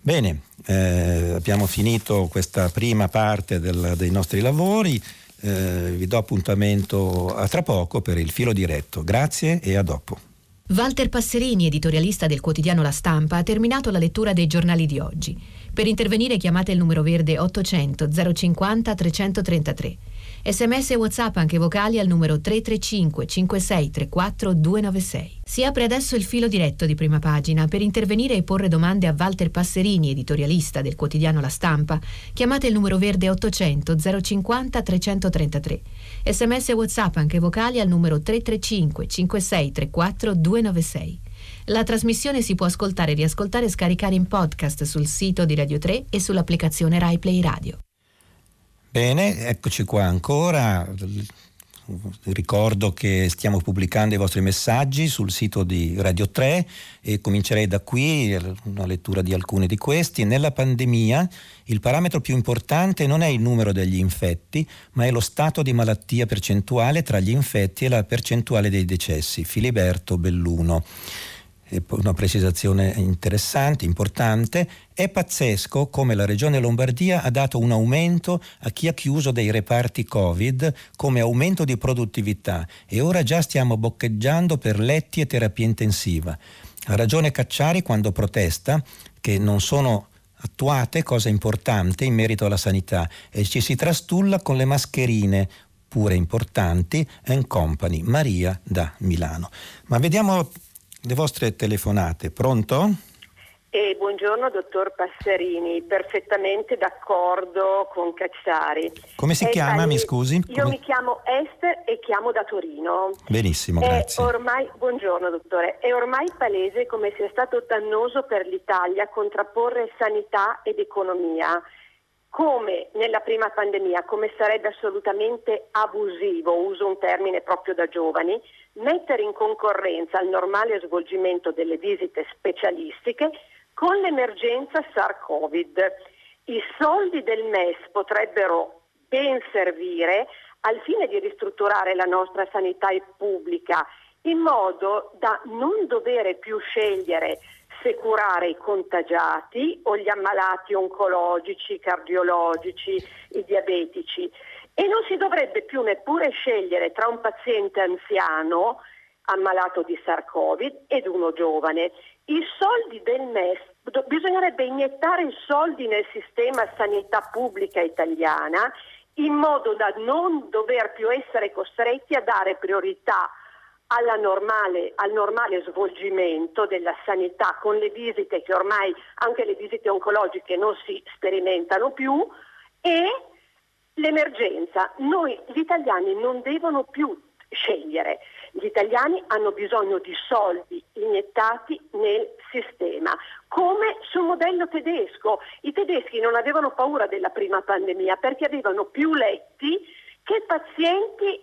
Bene, eh, abbiamo finito questa prima parte del, dei nostri lavori. Eh, vi do appuntamento a tra poco per il filo diretto. Grazie e a dopo. Walter Passerini, editorialista del quotidiano La Stampa, ha terminato la lettura dei giornali di oggi. Per intervenire chiamate il numero verde 800 050 333. Sms e WhatsApp anche vocali al numero 335 5634 296. Si apre adesso il filo diretto di prima pagina. Per intervenire e porre domande a Walter Passerini, editorialista del quotidiano La Stampa, chiamate il numero verde 800 050 333. Sms e WhatsApp anche vocali al numero 335 5634 296. La trasmissione si può ascoltare, riascoltare e scaricare in podcast sul sito di Radio 3 e sull'applicazione RaiPlay Radio. Bene, eccoci qua ancora. Ricordo che stiamo pubblicando i vostri messaggi sul sito di Radio 3 e comincerei da qui una lettura di alcuni di questi. Nella pandemia il parametro più importante non è il numero degli infetti, ma è lo stato di malattia percentuale tra gli infetti e la percentuale dei decessi. Filiberto Belluno una precisazione interessante, importante, è pazzesco come la Regione Lombardia ha dato un aumento a chi ha chiuso dei reparti Covid come aumento di produttività e ora già stiamo boccheggiando per letti e terapia intensiva. Ha ragione Cacciari quando protesta che non sono attuate cose importanti in merito alla sanità e ci si trastulla con le mascherine pure importanti and company Maria da Milano. Ma vediamo le vostre telefonate. Pronto? E buongiorno dottor Passerini, perfettamente d'accordo con Cacciari. Come si È chiama, mi scusi? Io Come- mi chiamo Esther e chiamo da Torino. Benissimo, È grazie. ormai, buongiorno dottore, è ormai palese come sia stato dannoso per l'Italia contrapporre sanità ed economia. Come nella prima pandemia, come sarebbe assolutamente abusivo, uso un termine proprio da giovani, mettere in concorrenza il normale svolgimento delle visite specialistiche con l'emergenza SARS-CoV. I soldi del MES potrebbero ben servire al fine di ristrutturare la nostra sanità pubblica in modo da non dover più scegliere se curare i contagiati o gli ammalati oncologici, cardiologici, i diabetici e non si dovrebbe più neppure scegliere tra un paziente anziano ammalato di SARS-CoV ed uno giovane. I soldi del MES, bisognerebbe iniettare i soldi nel sistema sanità pubblica italiana in modo da non dover più essere costretti a dare priorità normale- al normale svolgimento della sanità con le visite che ormai anche le visite oncologiche non si sperimentano più e l'emergenza. Noi gli italiani non devono più scegliere, gli italiani hanno bisogno di soldi iniettati nel sistema, come sul modello tedesco. I tedeschi non avevano paura della prima pandemia perché avevano più letti che pazienti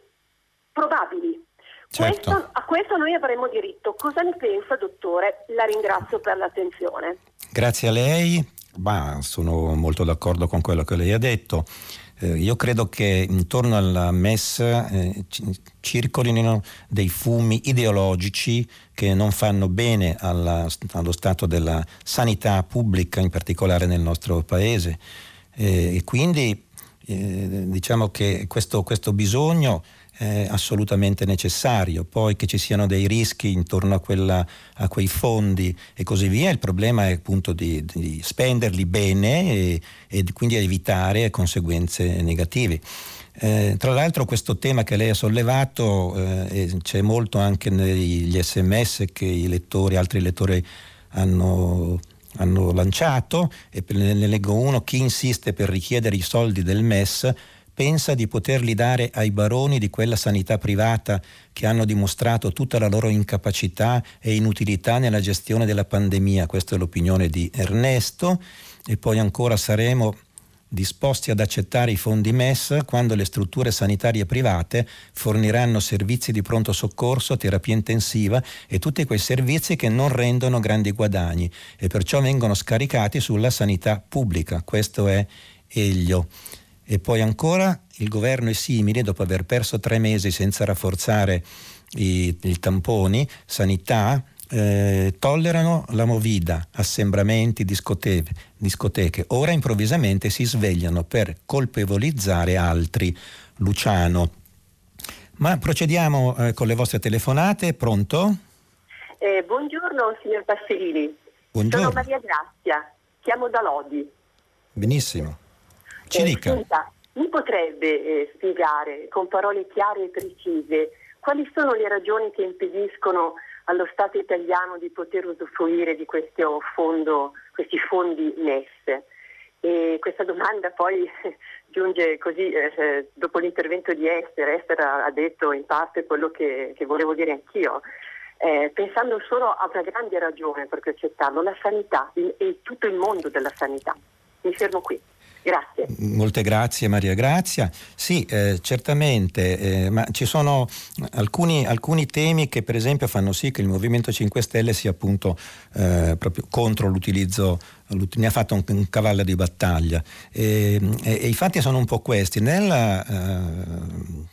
probabili. Certo. Questo- a questo noi avremmo diritto. Cosa ne pensa, dottore? La ringrazio per l'attenzione. Grazie a lei, ma sono molto d'accordo con quello che lei ha detto. Eh, io credo che intorno alla MES eh, ci- circolino dei fumi ideologici che non fanno bene alla- allo stato della sanità pubblica, in particolare nel nostro paese. Eh, e quindi eh, diciamo che questo, questo bisogno è assolutamente necessario. Poi che ci siano dei rischi intorno a, quella- a quei fondi e così via, il problema è appunto di, di spenderli bene e, e di- quindi evitare conseguenze negative. Eh, tra l'altro questo tema che lei ha sollevato eh, c'è molto anche negli sms che i lettori, altri lettori hanno, hanno lanciato e ne leggo uno, chi insiste per richiedere i soldi del MES pensa di poterli dare ai baroni di quella sanità privata che hanno dimostrato tutta la loro incapacità e inutilità nella gestione della pandemia. Questa è l'opinione di Ernesto. E poi ancora saremo disposti ad accettare i fondi MES quando le strutture sanitarie private forniranno servizi di pronto soccorso, terapia intensiva e tutti quei servizi che non rendono grandi guadagni e perciò vengono scaricati sulla sanità pubblica. Questo è Elio. E poi ancora il governo e simili, dopo aver perso tre mesi senza rafforzare i, i tamponi, sanità, eh, tollerano la movida, assembramenti, discoteche, discoteche. Ora improvvisamente si svegliano per colpevolizzare altri. Luciano. Ma procediamo eh, con le vostre telefonate. Pronto? Eh, buongiorno signor Passerini. Buongiorno. Sono Maria Grazia, chiamo da Lodi. Benissimo. Ci Eh, dica. senta, mi potrebbe eh, spiegare con parole chiare e precise quali sono le ragioni che impediscono allo Stato italiano di poter usufruire di questo fondo, questi fondi MES? E questa domanda poi giunge così eh, eh, dopo l'intervento di Esther. Esther ha detto in parte quello che, che volevo dire anch'io. Eh, pensando solo a una grande ragione per cui accettarlo, la sanità e tutto il mondo della sanità. Mi fermo qui. Grazie. Molte grazie Maria Grazia. Sì, eh, certamente, eh, ma ci sono alcuni, alcuni temi che per esempio fanno sì che il Movimento 5 Stelle sia appunto eh, proprio contro l'utilizzo, l'ut- ne ha fatto un, un cavallo di battaglia. E, e- e i fatti sono un po' questi. Nella, eh,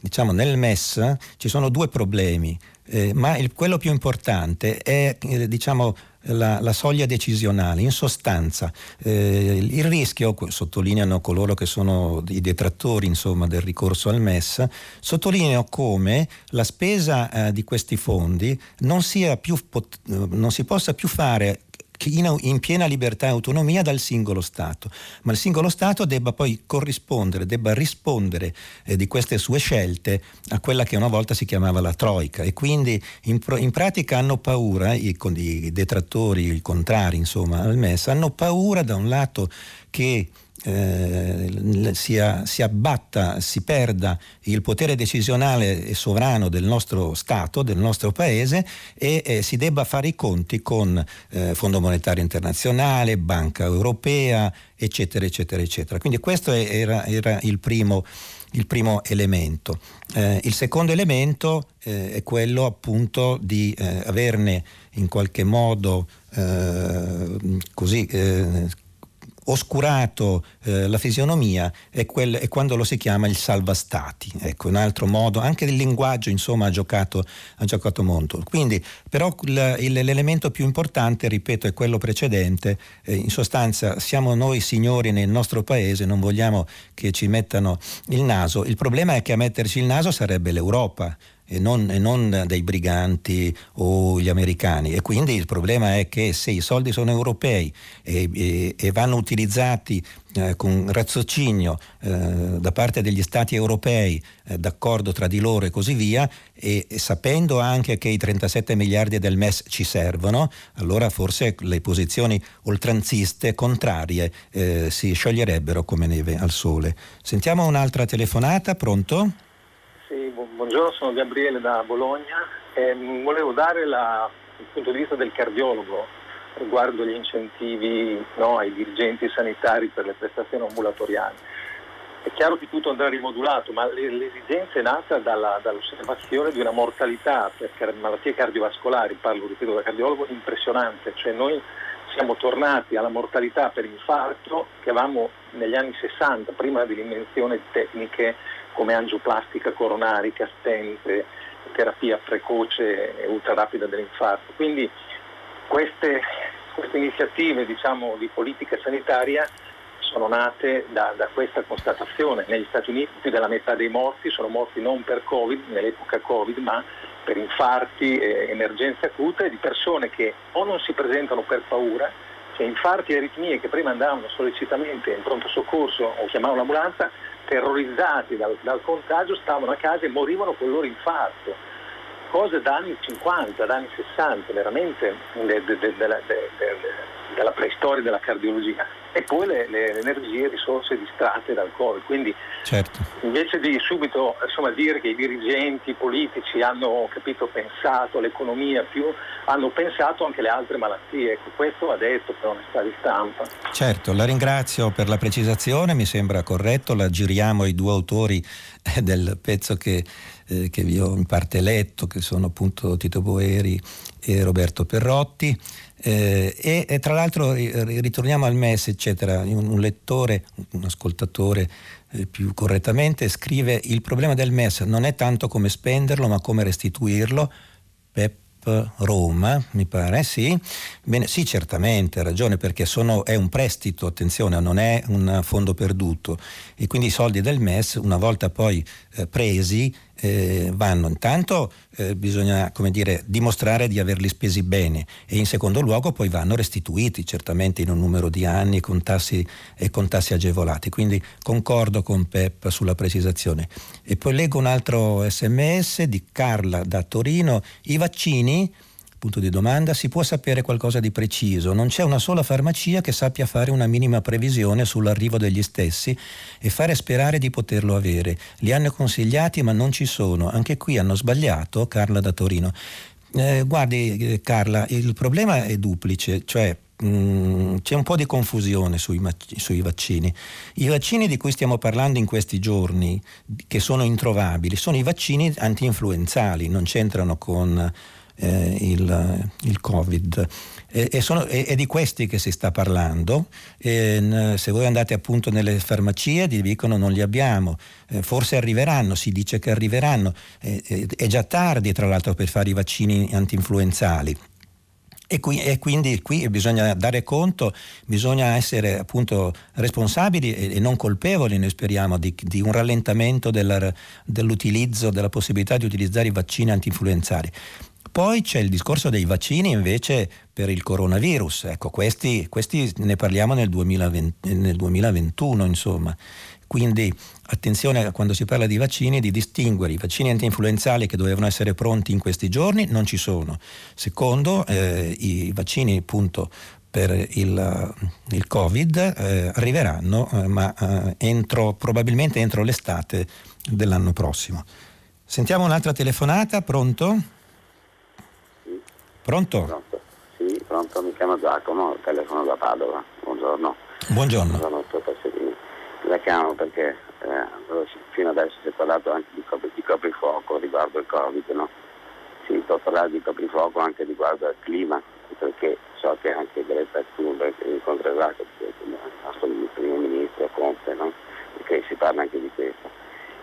diciamo, nel MES ci sono due problemi, eh, ma il- quello più importante è eh, diciamo, la, la soglia decisionale. In sostanza, eh, il rischio, sottolineano coloro che sono i detrattori insomma, del ricorso al MES, sottolineano come la spesa eh, di questi fondi non, pot- non si possa più fare in, piena libertà e autonomia dal singolo Stato, ma il singolo Stato debba poi corrispondere, debba rispondere eh, di queste sue scelte a quella che una volta si chiamava la Troica. E quindi in, in pratica hanno paura, i, i detrattori, i contrari insomma al MES, hanno paura da un lato che eh, sia, si abbatta, si perda il potere decisionale e sovrano del nostro Stato, del nostro Paese e eh, si debba fare i conti con eh, Fondo Monetario Internazionale, Banca Europea, eccetera, eccetera, eccetera. Quindi questo era, era il, primo, il, primo, elemento. Eh, il secondo elemento eh, è quello appunto di eh, averne in qualche modo così oscurato eh, la fisionomia è, quel, è, quando lo si chiama il salvastati. Ecco, un altro modo, anche il linguaggio insomma ha giocato, ha giocato molto. Quindi, però l'elemento più importante, ripeto, è quello precedente. Eh, in sostanza siamo noi signori nel nostro paese, non vogliamo che ci mettano il naso. Il problema è che a metterci il naso sarebbe l'Europa e non, e non, dei briganti o gli americani. E quindi il problema è che se i soldi sono europei e, e, e vanno utilizzati eh, con razzocinio eh, da parte degli stati europei, eh, d'accordo tra di loro e così via, e, e, sapendo anche che i 37 miliardi del MES ci servono, allora forse le posizioni oltranziste, contrarie, eh, si scioglierebbero come neve al sole. Sentiamo un'altra telefonata, pronto? Buongiorno, sono Gabriele da Bologna e volevo dare la, il punto di vista del cardiologo riguardo gli incentivi no, ai dirigenti sanitari per le prestazioni ambulatoriali. È chiaro che tutto andrà rimodulato, ma l'esigenza è nata dalla, dall'osservazione di una mortalità per malattie cardiovascolari, parlo ripeto da cardiologo, impressionante, cioè noi siamo tornati alla mortalità per infarto che avevamo negli anni 60, prima dell'invenzione di tecniche come angioplastica coronarica, stent, terapia precoce e ultra rapida dell'infarto. Quindi queste, queste iniziative diciamo, di politica sanitaria sono nate da, da, questa constatazione. Negli Stati Uniti più della metà dei morti sono morti non per Covid, nell'epoca Covid, ma per infarti e emergenze acute di persone che o non si presentano per paura, cioè infarti e aritmie che prima andavano sollecitamente in pronto soccorso o chiamavano l'ambulanza, terrorizzati dal, dal, contagio stavano a casa e morivano con il loro infarto. Cose da anni 50, da anni 60, veramente de, de, de, della preistoria della cardiologia. E poi le, le energie e risorse distratte dal Covid. Quindi certo. invece di subito insomma, dire che i dirigenti politici hanno capito, pensato l'economia più, hanno pensato anche le altre malattie. Ecco, questo va detto per onestà di stampa. Certo, la ringrazio per la precisazione, mi sembra corretto, la giriamo ai due autori eh, del pezzo che, eh, che vi ho in parte letto, che sono appunto Tito Boeri e Roberto Perrotti. Eh, e, e, tra l'altro ritorniamo al MES, eccetera, un, un lettore, un ascoltatore eh, più correttamente scrive il problema del MES non è tanto come spenderlo ma come restituirlo. Pep Roma, mi pare, sì. Bene, sì, certamente, ha ragione, perché sono, è un prestito, attenzione, non è un fondo perduto. E quindi i soldi del MES, una volta poi eh, presi, eh, vanno intanto eh, bisogna dire, dimostrare di averli spesi bene e in secondo luogo poi vanno restituiti certamente in un numero di anni con tassi, e con tassi agevolati. Quindi concordo con Pep sulla precisazione. E poi leggo un altro sms di Carla da Torino. I vaccini punto di domanda, si può sapere qualcosa di preciso. Non c'è una sola farmacia che sappia fare una minima previsione sull'arrivo degli stessi e fare sperare di poterlo avere. Li hanno consigliati ma non ci sono. Anche qui hanno sbagliato, Carla da Torino. Eh, guardi eh, Carla, il problema è duplice, cioè mm, c'è un po' di confusione sui, sui, vaccini. I vaccini di cui stiamo parlando in questi giorni, che sono introvabili, sono i vaccini anti-influenzali, non c'entrano con eh, il, il, Covid. E, e sono, è, è, di questi che si sta parlando. E, se voi andate appunto nelle farmacie ti dicono non li abbiamo, eh, forse arriveranno, si dice che arriveranno. Eh, è già tardi tra l'altro per fare i vaccini antinfluenzali. E, qui, e, quindi qui bisogna dare conto, bisogna essere appunto responsabili e, e non colpevoli, noi speriamo, di, di un rallentamento della, dell'utilizzo, della possibilità di utilizzare i vaccini antinfluenzali. Poi c'è il discorso dei vaccini invece per il coronavirus, ecco questi, questi ne parliamo nel, 2020, nel 2021 insomma. Quindi attenzione quando si parla di vaccini di distinguere i vaccini anti-influenzali che dovevano essere pronti in questi giorni non ci sono. Secondo, eh, i vaccini appunto per il, il Covid eh, arriveranno, eh, ma eh, entro, probabilmente entro l'estate dell'anno prossimo. Sentiamo un'altra telefonata, pronto? Pronto? Pronto? Sì, pronto, mi chiamo Giacomo, telefono da Padova. Buongiorno. Buongiorno. Buongiorno, La chiamo perché eh, fino adesso si è parlato anche di, copri, di coprifuoco riguardo il Covid, no? Si può parlare di coprifuoco anche riguardo al clima, perché so che anche Greta Thunberg incontrerà il primo ministro Conte, no? perché si parla anche di questo.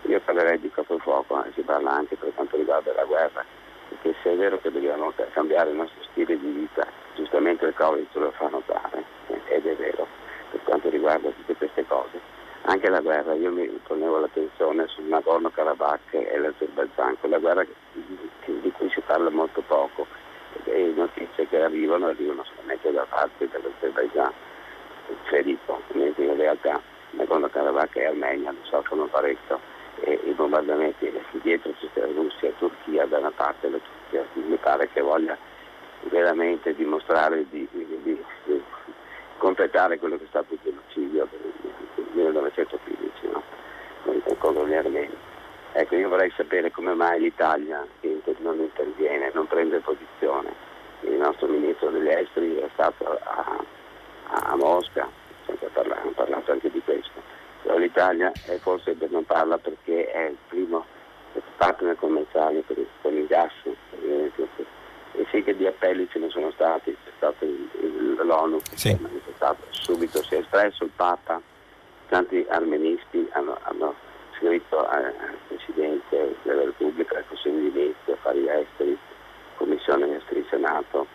Io parlerei di coprifuoco e si parla anche per quanto riguarda la guerra, perché se è vero che dobbiamo cambiare il nostro stile di vita, giustamente il Covid ce lo fa notare, ed è vero, per quanto riguarda tutte queste cose. Anche la guerra, io mi ponevo l'attenzione sul Nagorno-Karabakh e l'Azerbaijan, quella guerra di cui si parla molto poco, e notizie che arrivano arrivano solamente da parte dell'Azerbaijan ferito, mentre in realtà Nagorno-Karabakh e Armenia ne soffrono parecchio e i bombardamenti dietro c'è Russia e Turchia da una parte la Turchia mi pare che voglia veramente dimostrare di, di, di, di completare quello che è stato il genocidio del 1915 no? contro gli armeni. Ecco, io vorrei sapere come mai l'Italia non interviene, non prende posizione. Il nostro ministro degli esteri è stato a, a Mosca, hanno parlato anche di questo però l'Italia è forse non parla perché è il primo partner commerciale per, per il gas e sì che di appelli ce ne sono stati, c'è stato il, il, l'ONU che sì. si è manifestato subito, si è espresso il Papa, tanti armenisti hanno, hanno scritto al Presidente della Repubblica, al Consiglio di Ministri, Affari Esteri, Commissione Esteri Senato.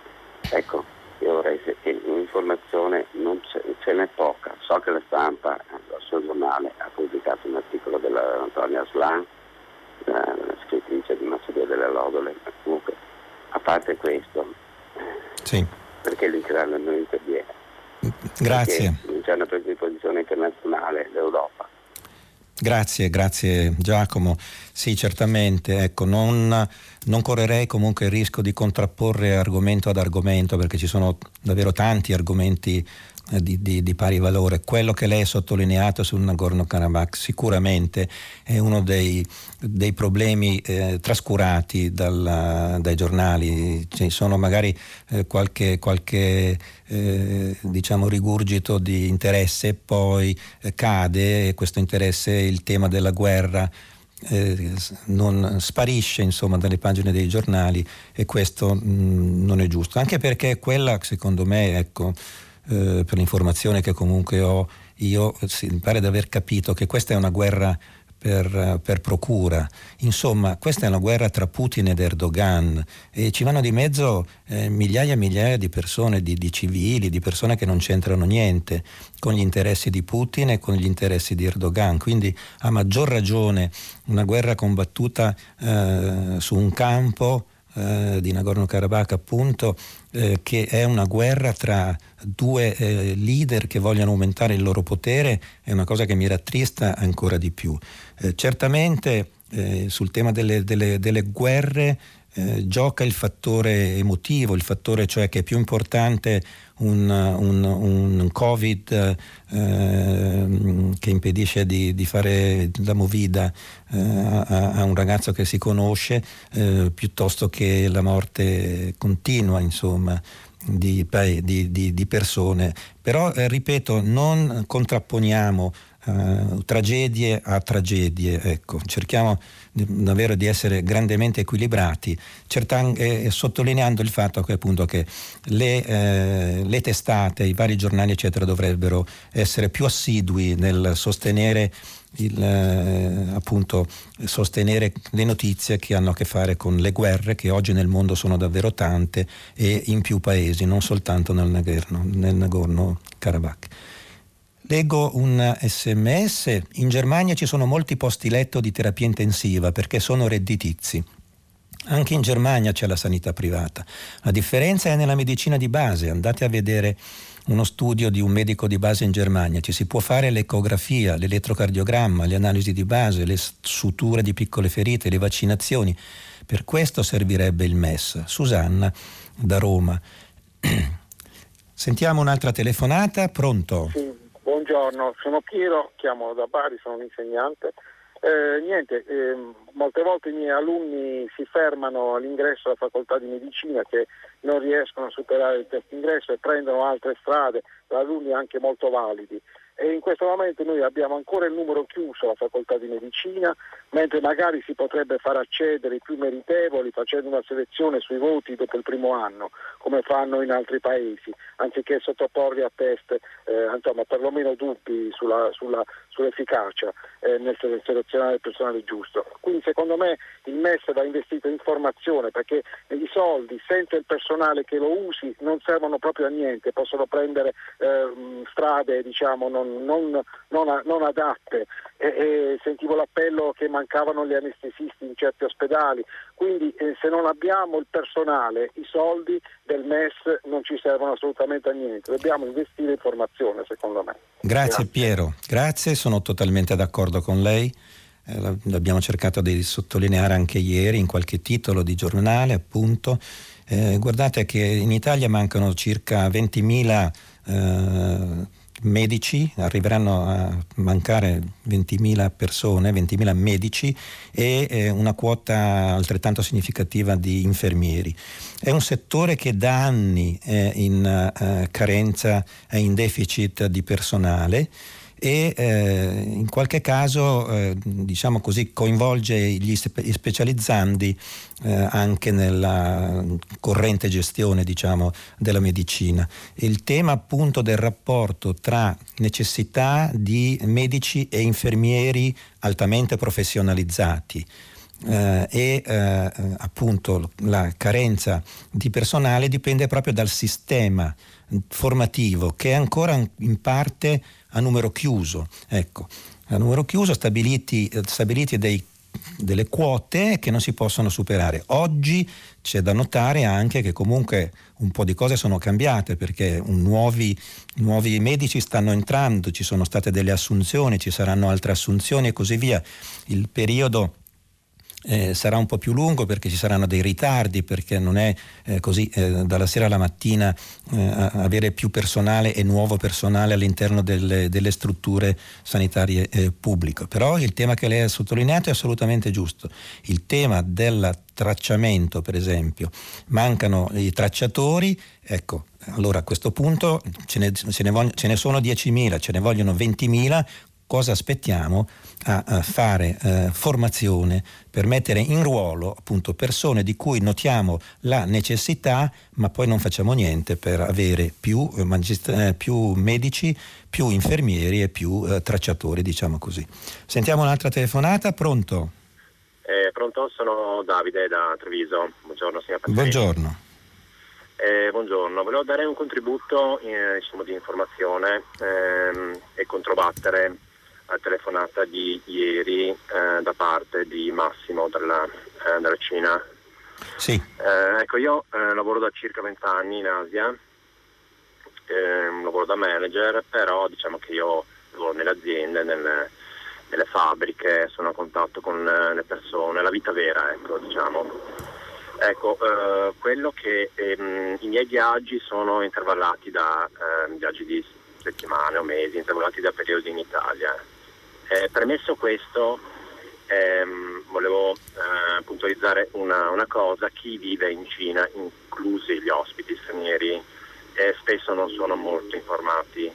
Ecco, io vorrei che un'informazione non ce, n'è poca. So che la stampa, il suo giornale, ha pubblicato un articolo dell'Antonia Slan, la, scrittrice di Masseria delle Lodole, comunque a parte questo, sì. perché l'Israele non interviene? Grazie. Perché non c'è una presa di posizione. Grazie, grazie Giacomo. Sì, certamente, ecco, non, non, correrei comunque il rischio di contrapporre argomento ad argomento perché ci sono davvero tanti argomenti di, di, di, pari valore. Quello che lei ha sottolineato sul Nagorno-Karabakh sicuramente è uno dei, dei problemi eh, trascurati dal, dai giornali. Ci sono magari eh, qualche, qualche eh, diciamo, rigurgito di interesse poi eh, cade questo interesse, il tema della guerra. Eh, non sparisce insomma dalle pagine dei giornali e questo mh, mm, non è giusto anche perché quella secondo me ecco eh, per l'informazione che comunque ho io, sì, mi pare di aver capito che questa è una guerra per, per, procura. Insomma, questa è una guerra tra Putin ed Erdogan e ci vanno di mezzo eh, migliaia e migliaia di persone, di, di, civili, di persone che non c'entrano niente con gli interessi di Putin e con gli interessi di Erdogan. Quindi a maggior ragione una guerra combattuta eh, su un campo eh, di Nagorno-Karabakh appunto eh, che è una guerra tra due eh, leader che vogliono aumentare il loro potere è una cosa che mi rattrista ancora di più. Eh, certamente eh, sul tema delle, delle, delle guerre eh, gioca il fattore emotivo, il fattore cioè che è più importante un, un, un Covid eh, che impedisce di, di, fare la movida eh, a, a, un ragazzo che si conosce eh, piuttosto che la morte continua insomma di, di, di persone. Però eh, ripeto, non contrapponiamo Uh, tragedie a tragedie. Ecco, cerchiamo di, davvero di essere grandemente equilibrati, certan- eh, sottolineando il fatto che, appunto, che le, eh, le, testate, i vari giornali, eccetera, dovrebbero essere più assidui nel sostenere il, eh, appunto, sostenere le notizie che hanno a che fare con le guerre che oggi nel mondo sono davvero tante e in più paesi, non soltanto nel Nagorno, nel Nagorno-Karabakh. Leggo un sms, in Germania ci sono molti posti letto di terapia intensiva perché sono redditizi. Anche in Germania c'è la sanità privata. La differenza è nella medicina di base. Andate a vedere uno studio di un medico di base in Germania. Ci si può fare l'ecografia, l'elettrocardiogramma, le analisi di base, le suture di piccole ferite, le vaccinazioni. Per questo servirebbe il MES. Susanna da Roma. Sentiamo un'altra telefonata, pronto? Sì, buongiorno, sono Piero, chiamo da Bari, sono un insegnante. Eh, niente, eh, molte volte i miei alunni si fermano all'ingresso alla facoltà di medicina che non riescono a superare il test ingresso e prendono altre strade, alunni anche molto validi e in questo momento noi abbiamo ancora il numero chiuso alla facoltà di medicina, mentre magari si potrebbe far accedere i più meritevoli facendo una selezione sui voti dopo il primo anno, come fanno in altri paesi, anziché sottoporli a test, eh, insomma perlomeno dubbi sulla, sulla, sull'efficacia eh, nel selezionare il personale giusto. Quindi secondo me il MES va investito in formazione perché i soldi senza il personale che lo usi non servono proprio a niente, possono prendere eh, strade diciamo, non, non, non, non adatte e, e, sentivo l'appello che mancavano gli anestesisti in certi ospedali, quindi eh, se non abbiamo il personale i soldi del MES non ci servono assolutamente a niente, dobbiamo investire in formazione secondo me. Grazie, Grazie. Piero, grazie, sono totalmente d'accordo con lei. Eh, l'abbiamo cercato di sottolineare anche ieri in qualche titolo di giornale, appunto. Eh, guardate che in Italia mancano circa 20.000 eh, medici, arriveranno a mancare 20.000 persone, 20.000 medici e eh, una quota altrettanto significativa di infermieri. È un settore che da anni è in eh, carenza, è in deficit di personale e eh, in qualche caso eh, diciamo così, coinvolge gli specializzandi eh, anche nella corrente gestione diciamo, della medicina. Il tema appunto del rapporto tra necessità di medici e infermieri altamente professionalizzati eh, e eh, appunto la carenza di personale dipende proprio dal sistema formativo che è ancora in parte a numero chiuso. Ecco, a numero chiuso stabiliti, stabiliti dei, delle quote che non si possono superare. Oggi c'è da notare anche che comunque un po' di cose sono cambiate perché nuovi, nuovi medici stanno entrando, ci sono state delle assunzioni, ci saranno altre assunzioni e così via. Il periodo eh, sarà un po' più lungo perché ci saranno dei ritardi, perché non è eh, così eh, dalla sera alla mattina eh, avere più personale e nuovo personale all'interno delle, delle strutture sanitarie eh, pubbliche. Però il tema che lei ha sottolineato è assolutamente giusto. Il tema del tracciamento, per esempio, mancano i tracciatori, ecco, allora a questo punto ce ne, ce ne, voglio, ce ne sono 10.000, ce ne vogliono 20.000, cosa aspettiamo a, fare eh, formazione per mettere in ruolo appunto persone di cui notiamo la necessità ma poi non facciamo niente per avere più, eh, eh, più medici, più infermieri e più eh, tracciatori diciamo così. Sentiamo un'altra telefonata, pronto? Eh, pronto, sono Davide da Treviso, buongiorno signor Presidente. Buongiorno. Eh, buongiorno, volevo dare un contributo eh, diciamo, di informazione ehm, e controbattere telefonata di ieri eh, da parte di Massimo della, eh, della Cina. Sì. Eh, ecco, io eh, lavoro da circa vent'anni in Asia, ehm, lavoro da manager, però diciamo che io lavoro nelle aziende, nelle, nelle fabbriche, sono a contatto con eh, le persone, la vita vera, ecco, diciamo. Ecco, eh, quello che ehm, i miei viaggi sono intervallati da ehm, viaggi di settimane o mesi, intervallati da periodi in Italia. Eh, premesso questo, ehm, volevo eh, puntualizzare una, una, cosa, chi vive in Cina, inclusi gli ospiti stranieri, eh, spesso non sono molto informati,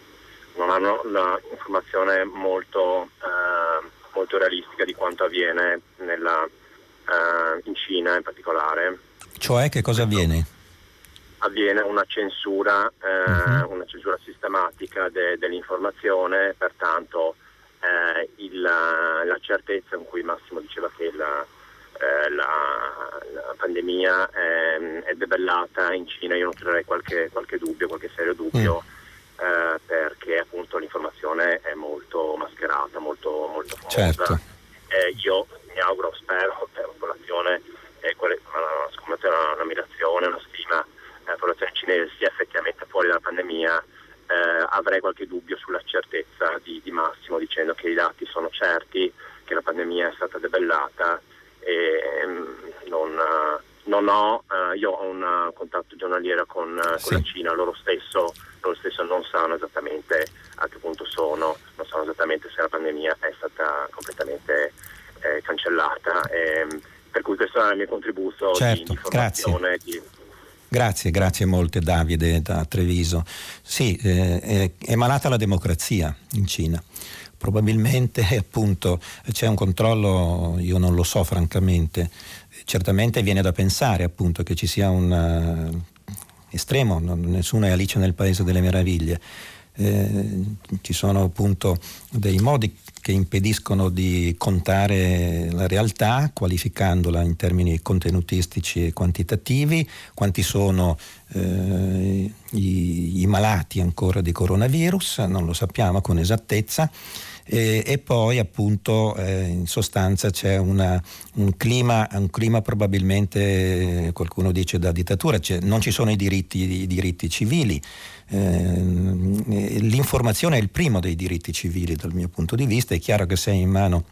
non hanno l'informazione molto, eh, molto realistica di quanto avviene nella, eh, in Cina in particolare. Cioè che cosa avviene? avviene una censura, eh, uh-huh. una censura sistematica de, dell'informazione, pertanto eh, il, la certezza con cui Massimo diceva che la, eh, la, la pandemia è, è, debellata in Cina, io non troverei qualche, qualche dubbio, qualche serio dubbio. Mm. Eh, perché appunto l'informazione è molto mascherata, molto, molto. Certo. io mi auguro, spero per la popolazione, eh, quelle, fate una, una migrazione, una stima eh, popolazione cinese sia effettivamente fuori dalla pandemia, eh, avrei qualche dubbio sulla certezza di, di, Massimo dicendo che i dati sono certi, che la pandemia è stata debellata e mm, non, non ho, eh, io ho un contatto giornaliero con, sì. con la Cina, loro stesso, loro stesso non sanno esattamente a che punto sono, non sanno esattamente se la pandemia è stata completamente eh, cancellata. E, per cui questo è il mio contributo certo, di, informazione. Grazie. Di... Grazie, grazie molte Davide da Treviso. Sì, eh, è, malata la democrazia in Cina. Probabilmente appunto c'è un controllo, io non lo so francamente, certamente viene da pensare appunto che ci sia un uh, estremo, nessuno è Alice nel Paese delle Meraviglie, eh, ci sono appunto dei modi che impediscono di contare la realtà, qualificandola in termini contenutistici e quantitativi, quanti sono eh, i, i malati ancora di coronavirus, non lo sappiamo con esattezza. E, e, poi appunto eh, in sostanza c'è una, un, clima, un, clima, probabilmente qualcuno dice da dittatura, cioè non ci sono i diritti, i diritti civili, eh, l'informazione è il primo dei diritti civili dal mio punto di vista, è chiaro che se è in mano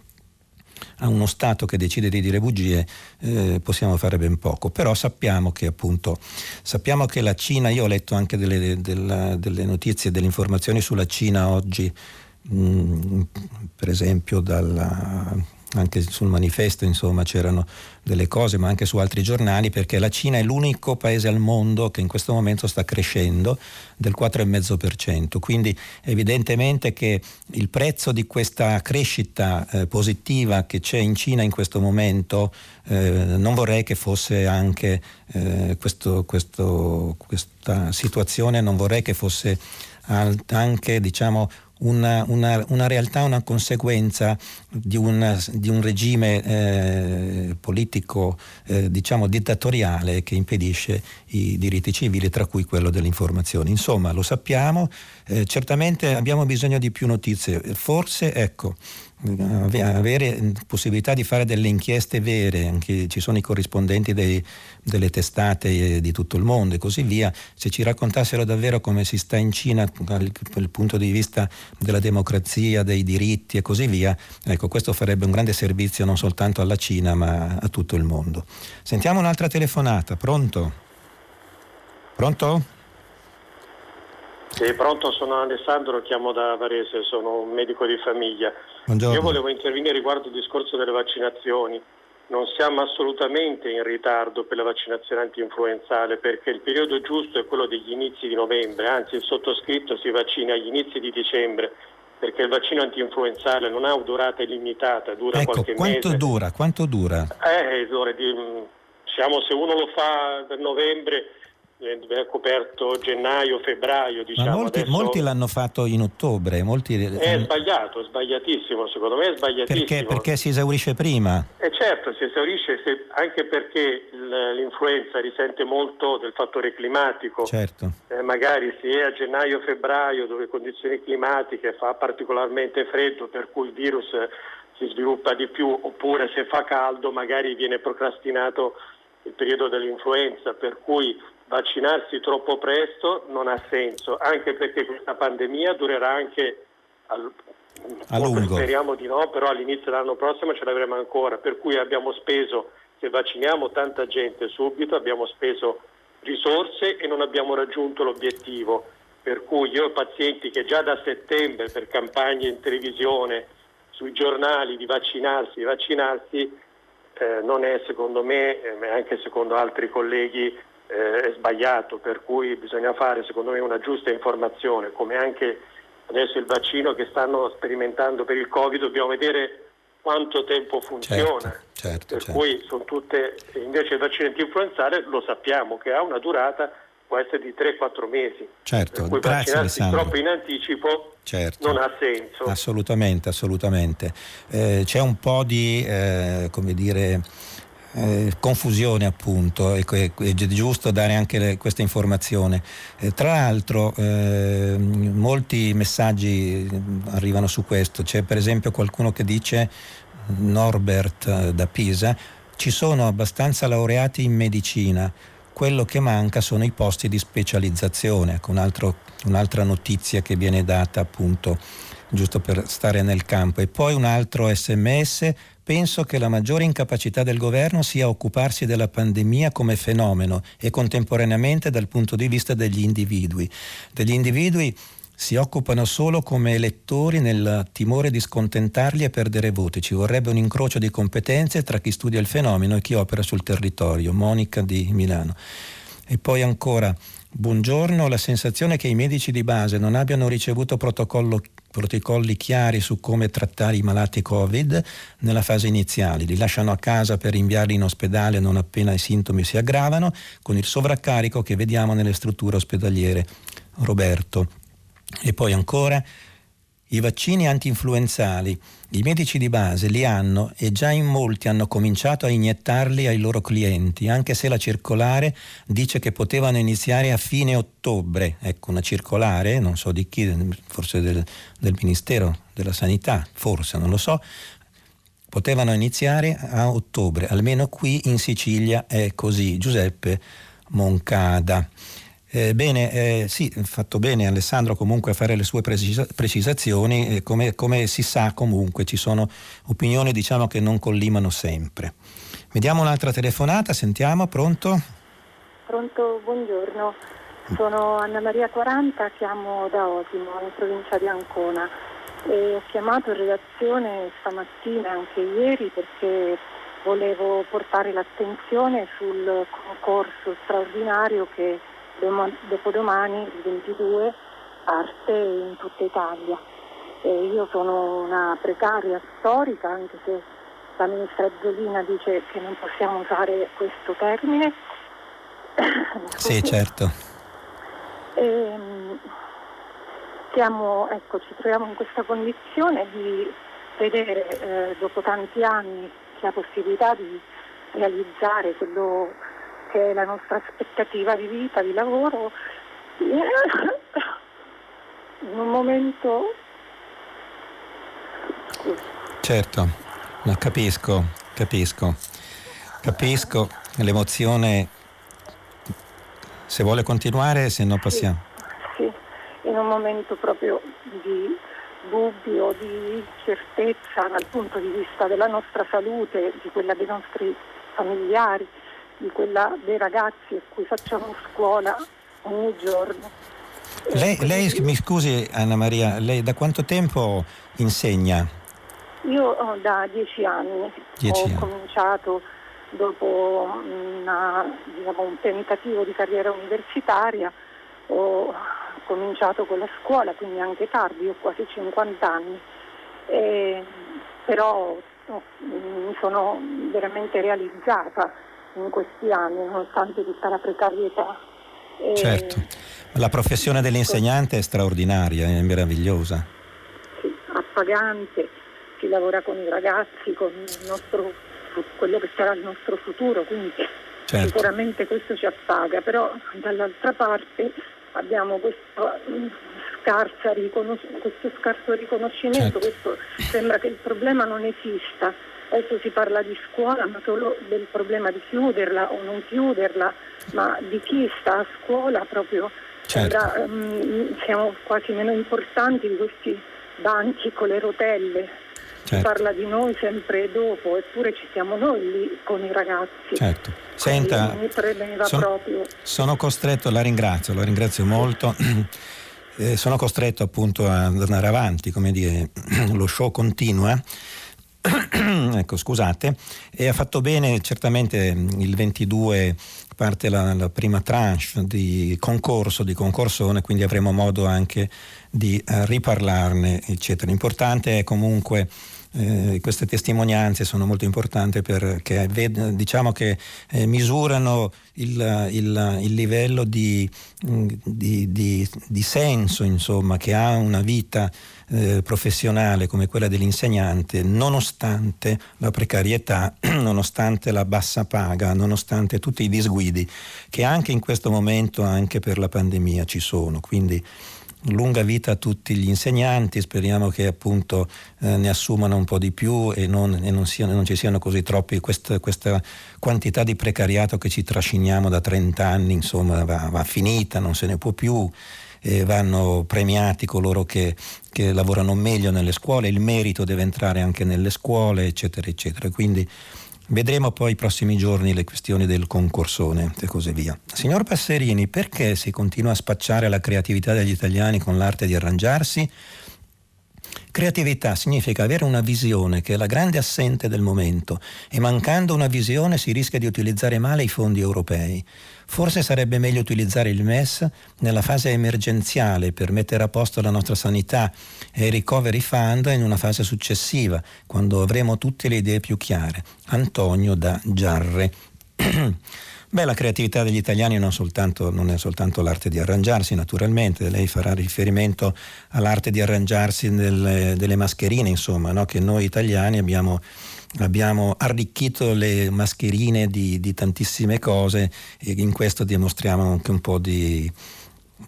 a uno Stato che decide di dire bugie eh, possiamo fare ben poco, però sappiamo che appunto sappiamo che la Cina, io ho letto anche delle, della, delle notizie, delle informazioni sulla Cina oggi, mm, per esempio dalla, anche sul manifesto insomma c'erano delle cose, ma anche su altri giornali, perché la Cina è l'unico paese al mondo che in questo momento sta crescendo del 4,5%. Quindi evidentemente che il prezzo di questa crescita eh, positiva che c'è in Cina in questo momento eh, non vorrei che fosse anche eh, questo, questo, questa situazione, non vorrei che fosse anche diciamo, una, una, una realtà, una conseguenza di, una, di un regime eh, politico eh, diciamo dittatoriale che impedisce i diritti civili, tra cui quello dell'informazione. Insomma, lo sappiamo, eh, certamente abbiamo bisogno di più notizie, forse ecco, avere possibilità di fare delle inchieste vere, anche ci sono i corrispondenti dei, delle testate di tutto il mondo e così via, se ci raccontassero davvero come si sta in Cina dal punto di vista della democrazia, dei diritti e così via, ecco questo farebbe un grande servizio non soltanto alla Cina ma a tutto il mondo. Sentiamo un'altra telefonata, pronto? Pronto? Sì, pronto, sono Alessandro, chiamo da Varese, sono un medico di famiglia. Buongiorno. Io volevo intervenire riguardo il discorso delle vaccinazioni. Non siamo assolutamente in ritardo per la vaccinazione anti-influenzale perché il periodo giusto è quello degli inizi di novembre, anzi il sottoscritto si vaccina agli inizi di dicembre perché il vaccino anti-influenzale non ha durata illimitata, dura ecco, qualche quanto mese. Dura, quanto dura? Eh, diciamo, se uno lo fa per novembre ha coperto gennaio, febbraio. Diciamo. Ma molti, Adesso... molti, l'hanno fatto in ottobre. Molti... È sbagliato, è sbagliatissimo, secondo me è sbagliatissimo. Perché? Perché si esaurisce prima? Eh certo, si esaurisce se... anche perché l'influenza risente molto del fattore climatico. Certo. Eh, magari se è a gennaio, febbraio, dove condizioni climatiche fa particolarmente freddo, per cui il virus si sviluppa di più, oppure se fa caldo magari viene procrastinato il periodo dell'influenza, per cui vaccinarsi troppo presto non ha senso, anche perché questa pandemia durerà anche al, a lungo. Speriamo di no, però all'inizio dell'anno prossimo ce l'avremo ancora, per cui abbiamo speso, se vacciniamo tanta gente subito, abbiamo speso risorse e non abbiamo raggiunto l'obiettivo. Per cui io ho pazienti che già da settembre per campagne in televisione, sui giornali di vaccinarsi, di vaccinarsi, eh, non è secondo me, eh, anche secondo altri colleghi, eh, è sbagliato, per cui bisogna fare secondo me una giusta informazione, come anche adesso il vaccino che stanno sperimentando per il Covid, dobbiamo vedere quanto tempo funziona. Certo, certo, per certo. cui sono tutte, invece il vaccino anti-influenzale lo sappiamo che ha una durata può essere di 3-4 mesi. Certo, per cui grazie Alessandro. troppo in anticipo certo. non ha senso. Assolutamente, assolutamente. Eh, c'è un po' di, eh, come dire, eh, confusione appunto e è giusto dare anche le, questa informazione. Eh, tra l'altro eh, molti messaggi arrivano su questo, c'è per esempio qualcuno che dice Norbert eh, da Pisa ci sono abbastanza laureati in medicina, quello che manca sono i posti di specializzazione. Ecco, un altro, un'altra notizia che viene data appunto giusto per stare nel campo. E poi un altro sms, penso che la maggiore incapacità del governo sia occuparsi della pandemia come fenomeno e contemporaneamente dal punto di vista degli individui. Degli individui si occupano solo come elettori nel timore di scontentarli e perdere voti. Ci vorrebbe un incrocio di competenze tra chi studia il fenomeno e chi opera sul territorio. Monica di Milano. E poi ancora, buongiorno, la sensazione che i medici di base non abbiano ricevuto protocolli chiari su come trattare i malati Covid nella fase iniziale. Li lasciano a casa per inviarli in ospedale non appena i sintomi si aggravano, con il sovraccarico che vediamo nelle strutture ospedaliere. Roberto. E poi ancora i vaccini anti-influenzali, i medici di base li hanno e già in molti hanno cominciato a iniettarli ai loro clienti, anche se la circolare dice che potevano iniziare a fine ottobre. Ecco, una circolare, non so di chi, forse del, del Ministero della Sanità, forse, non lo so, potevano iniziare a ottobre, almeno qui in Sicilia è così. Giuseppe Moncada. Eh, bene, eh, sì, fatto bene Alessandro comunque a fare le sue precisa- precisazioni, eh, come, come, si sa comunque ci sono opinioni diciamo che non collimano sempre. Vediamo un'altra telefonata, sentiamo, pronto? Pronto, buongiorno, sono Anna Maria 40, chiamo da Osimo, in provincia di Ancona e ho chiamato in redazione stamattina, anche ieri, perché volevo portare l'attenzione sul concorso straordinario che dopodomani, il 22, arte in tutta Italia. E io sono una precaria storica, anche se la ministra Zolina dice che non possiamo usare questo termine. sì, certo. E, siamo, ecco, ci troviamo in questa condizione di vedere eh, dopo tanti anni la possibilità di realizzare quello che è la nostra aspettativa di vita, di lavoro, in un momento... Certo, no, capisco, capisco, capisco l'emozione. Se vuole continuare, se no passiamo. Sì, sì, in un momento proprio di dubbio, di certezza dal punto di vista della nostra salute, di quella dei nostri familiari di quella dei ragazzi a cui facciamo scuola ogni giorno. Lei, lei, mi scusi Anna Maria, lei da quanto tempo insegna? Io da dieci anni dieci ho anni. cominciato dopo una, diciamo, un tentativo di carriera universitaria, ho cominciato con la scuola, quindi anche tardi, ho quasi 50 anni, e, però oh, mi sono veramente realizzata in questi anni, nonostante tutta la precarietà. E certo, la professione dell'insegnante è straordinaria, è meravigliosa. Sì, appagante, si lavora con i ragazzi, con nostro, quello che sarà il nostro futuro, quindi certo. sicuramente questo ci appaga, però dall'altra parte abbiamo questo, questo scarso riconoscimento, certo. questo, sembra che il problema non esista Adesso si parla di scuola, ma solo del problema di chiuderla o non chiuderla, ma di chi sta a scuola proprio certo. sembra, um, siamo quasi meno importanti di questi banchi con le rotelle. Certo. Si parla di noi sempre dopo, eppure ci siamo noi lì con i ragazzi. Certo. Senta, sono, sono, costretto, la ringrazio, la ringrazio molto. Eh, sono costretto appunto ad andare avanti, come dire, lo show continua ecco, scusate, e ha fatto bene certamente il 22 parte la, la, prima tranche di concorso, di concorsone, quindi avremo modo anche di uh, riparlarne, eccetera. L'importante è comunque eh, queste testimonianze sono molto importanti perché diciamo che eh, misurano il, il, il livello di, di, di, di, senso insomma, che ha una vita eh, professionale come quella dell'insegnante, nonostante la precarietà, nonostante la bassa paga, nonostante tutti i disguidi che anche in questo momento, anche per la pandemia, ci sono. Quindi lunga vita a tutti gli insegnanti, speriamo che appunto eh, ne assumano un po' di più e non, e non, siano, non ci siano così troppi questa, questa, quantità di precariato che ci trasciniamo da 30 anni, insomma va, va finita, non se ne può più. E vanno premiati coloro che, che lavorano meglio nelle scuole, il merito deve entrare anche nelle scuole, eccetera, eccetera. Quindi Vedremo poi i prossimi giorni le questioni del concorsone e così via. Signor Passerini, perché si continua a spacciare la creatività degli italiani con l'arte di arrangiarsi? Creatività significa avere una visione che è la grande assente del momento e mancando una visione si rischia di utilizzare male i fondi europei. Forse sarebbe meglio utilizzare il MES nella fase emergenziale per mettere a posto la nostra sanità e il recovery fund in una fase successiva, quando avremo tutte le idee più chiare. Antonio da Giarre. Beh, la creatività degli italiani non, soltanto, non, è soltanto l'arte di arrangiarsi, naturalmente, lei farà riferimento all'arte di arrangiarsi nelle, delle mascherine, insomma, no? che noi italiani abbiamo, abbiamo arricchito le mascherine di, di, tantissime cose e in questo dimostriamo anche un po' di,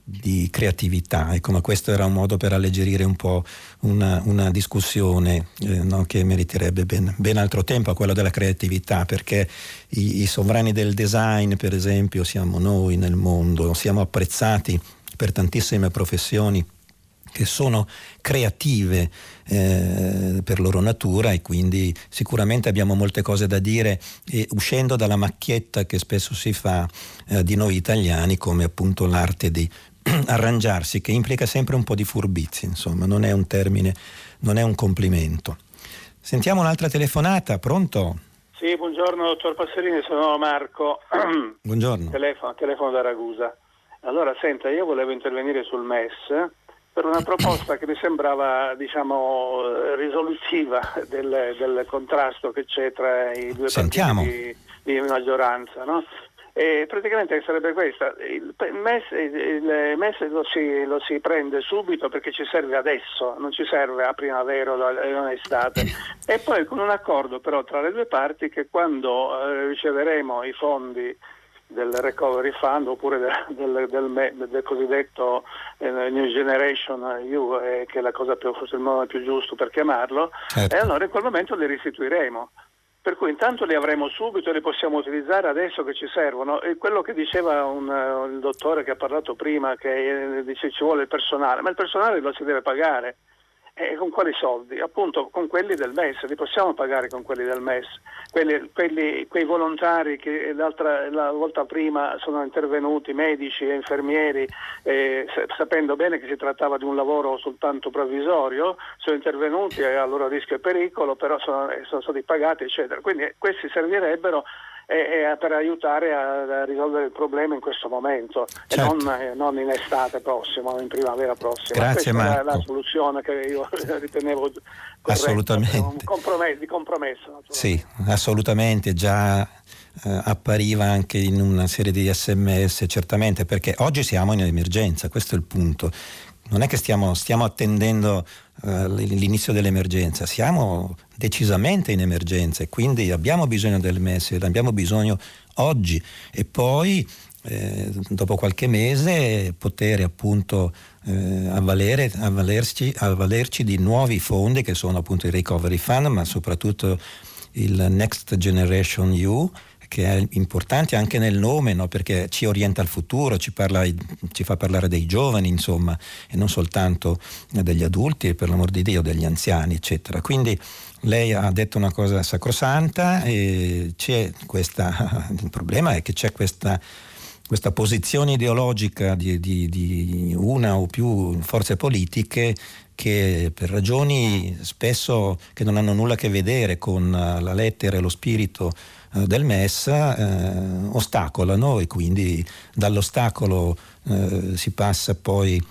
di creatività. Ecco, ma questo era un modo per alleggerire un po' una, una discussione eh, no, che meriterebbe ben, ben, altro tempo a quello della creatività, perché i, i sovrani del design, per esempio, siamo noi nel mondo, siamo apprezzati per tantissime professioni che sono creative eh, per loro natura e quindi sicuramente abbiamo molte cose da dire e uscendo dalla macchietta che spesso si fa eh, di noi italiani come appunto l'arte di arrangiarsi che implica sempre un po' di furbizia, insomma, non è un termine, non è un complimento. Sentiamo un'altra telefonata, pronto? Sì, buongiorno dottor Passerini, sono Marco. Buongiorno. Telefono, telefono da Ragusa. Allora, senta, io volevo intervenire sul MES per una proposta che mi sembrava diciamo, risolutiva del, del, contrasto che c'è tra i due Sentiamo. partiti di, di maggioranza. No? E praticamente sarebbe questa, il MES, il MES lo, si, lo, si, prende subito perché ci serve adesso, non ci serve a primavera o a estate e poi con un accordo però tra le due parti che quando eh, riceveremo i fondi del Recovery Fund oppure del, del, del, del cosiddetto eh, New Generation EU, eh, che è la cosa più, forse il modo più giusto per chiamarlo, certo. e allora in quel momento li restituiremo. Per cui intanto li avremo subito li possiamo utilizzare adesso che ci servono. E quello che diceva un, uh, il dottore che ha parlato prima, che eh, dice ci vuole il personale, ma il personale lo si deve pagare. E con quali soldi? Appunto con quelli del MES, li possiamo pagare con quelli del MES, quelli, quelli, quei volontari che la volta prima sono intervenuti, medici e infermieri, eh, sapendo bene che si trattava di un lavoro soltanto provvisorio, sono intervenuti a loro rischio e pericolo, però sono, sono stati pagati, eccetera. Quindi questi servirebbero e, e per aiutare a, a, risolvere il problema in questo momento certo. e non, eh, non, in estate prossima o in primavera prossima. Grazie Questa Marco. è la, soluzione che io ritenevo assolutamente. Compromesso, di compromesso. Sì, assolutamente, già eh, appariva anche in una serie di sms, certamente, perché oggi siamo in emergenza, questo è il punto. Non è che stiamo, stiamo attendendo l'inizio dell'emergenza, siamo decisamente in emergenza e quindi abbiamo bisogno del MES, abbiamo bisogno oggi e poi eh, dopo qualche mese poter appunto eh, avvalere, avvalerci, avvalerci di nuovi fondi che sono appunto il Recovery Fund ma soprattutto il Next Generation EU che è importante anche nel nome, no? perché ci orienta al futuro, ci, parla, ci, fa parlare dei giovani, insomma, e non soltanto degli adulti, e per l'amor di Dio, degli anziani, eccetera. Quindi lei ha detto una cosa sacrosanta e questa, il problema è che c'è questa, questa posizione ideologica di, di, di una o più forze politiche che per ragioni spesso che non hanno nulla a che vedere con la lettera e lo spirito del MES eh, ostacolano e quindi dall'ostacolo eh, si passa poi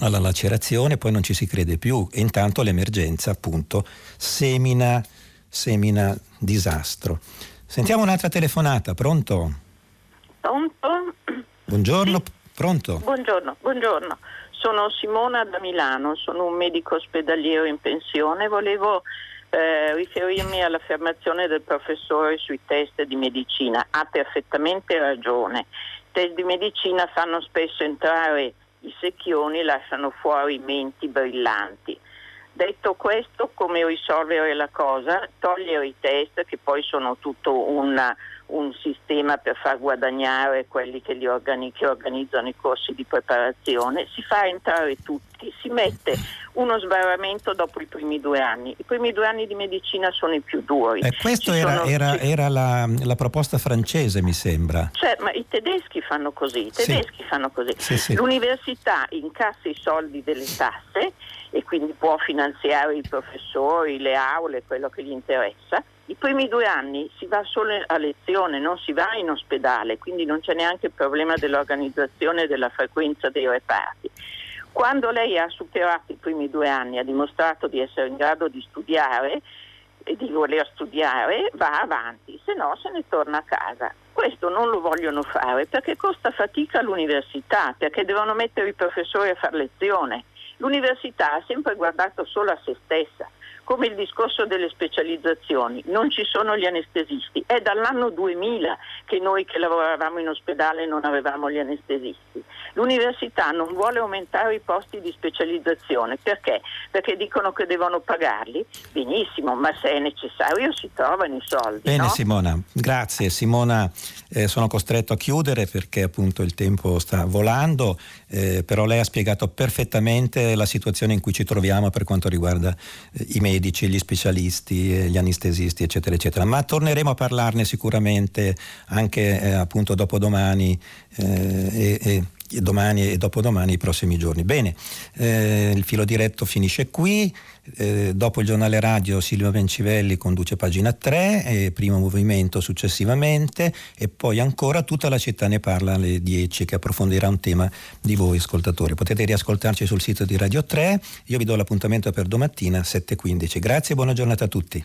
alla lacerazione, poi non ci si crede più e intanto l'emergenza appunto semina, semina disastro. Sentiamo un'altra telefonata, pronto? Pronto? Buongiorno, sì. pronto? Buongiorno, buongiorno. Sono Simona da Milano, sono un medico ospedaliero in pensione, volevo eh, riferirmi all'affermazione del professore sui test di medicina. Ha perfettamente ragione. I test di medicina fanno spesso entrare i secchioni lasciano fuori menti brillanti. Detto questo, come risolvere la cosa? Togliere i test, che poi sono tutto una, un sistema per far guadagnare quelli che, organi- che, organizzano i corsi di preparazione, si fa entrare tutti, si mette uno sbarramento dopo i primi due anni. I primi due anni di medicina sono i più duri. Eh, questa era, era, era la, la, proposta francese, mi sembra. Cioè, ma i tedeschi fanno così, i tedeschi sì. fanno così. Sì, sì. L'università incassa i soldi delle tasse e quindi può finanziare i professori, le aule, quello che gli interessa. I primi due anni si va solo a lezione, non si va in ospedale, quindi non c'è neanche il problema dell'organizzazione e della frequenza dei reparti. Quando lei ha superato i primi due anni, ha dimostrato di essere in grado di studiare e di voler studiare, va avanti, se no se ne torna a casa. Questo non lo vogliono fare perché costa fatica all'università, perché devono mettere i professori a fare lezione L'università ha sempre guardato solo a se stessa, come il discorso delle specializzazioni, non ci sono gli anestesisti, è dall'anno 2000 che noi che lavoravamo in ospedale non avevamo gli anestesisti. L'università non vuole aumentare i posti di specializzazione perché? Perché dicono che devono pagarli, benissimo, ma se è necessario si trovano i soldi. Bene no? Simona, grazie. Simona, eh, sono costretto a chiudere perché appunto il tempo sta volando, eh, però lei ha spiegato perfettamente la situazione in cui ci troviamo per quanto riguarda eh, i medici medici, gli specialisti, gli anestesisti, eccetera, eccetera. Ma torneremo a parlarne sicuramente anche eh, appunto dopodomani eh, e, e domani e dopodomani i prossimi giorni. Bene, eh, il filo diretto finisce qui. Eh, dopo il giornale radio Silvio Bencivelli conduce pagina 3 e primo movimento successivamente e poi ancora tutta la città ne parla alle 10 che approfondirà un tema di voi ascoltatori. Potete riascoltarci sul sito di Radio 3, io vi do l'appuntamento per domattina 7.15. Grazie e buona giornata a tutti.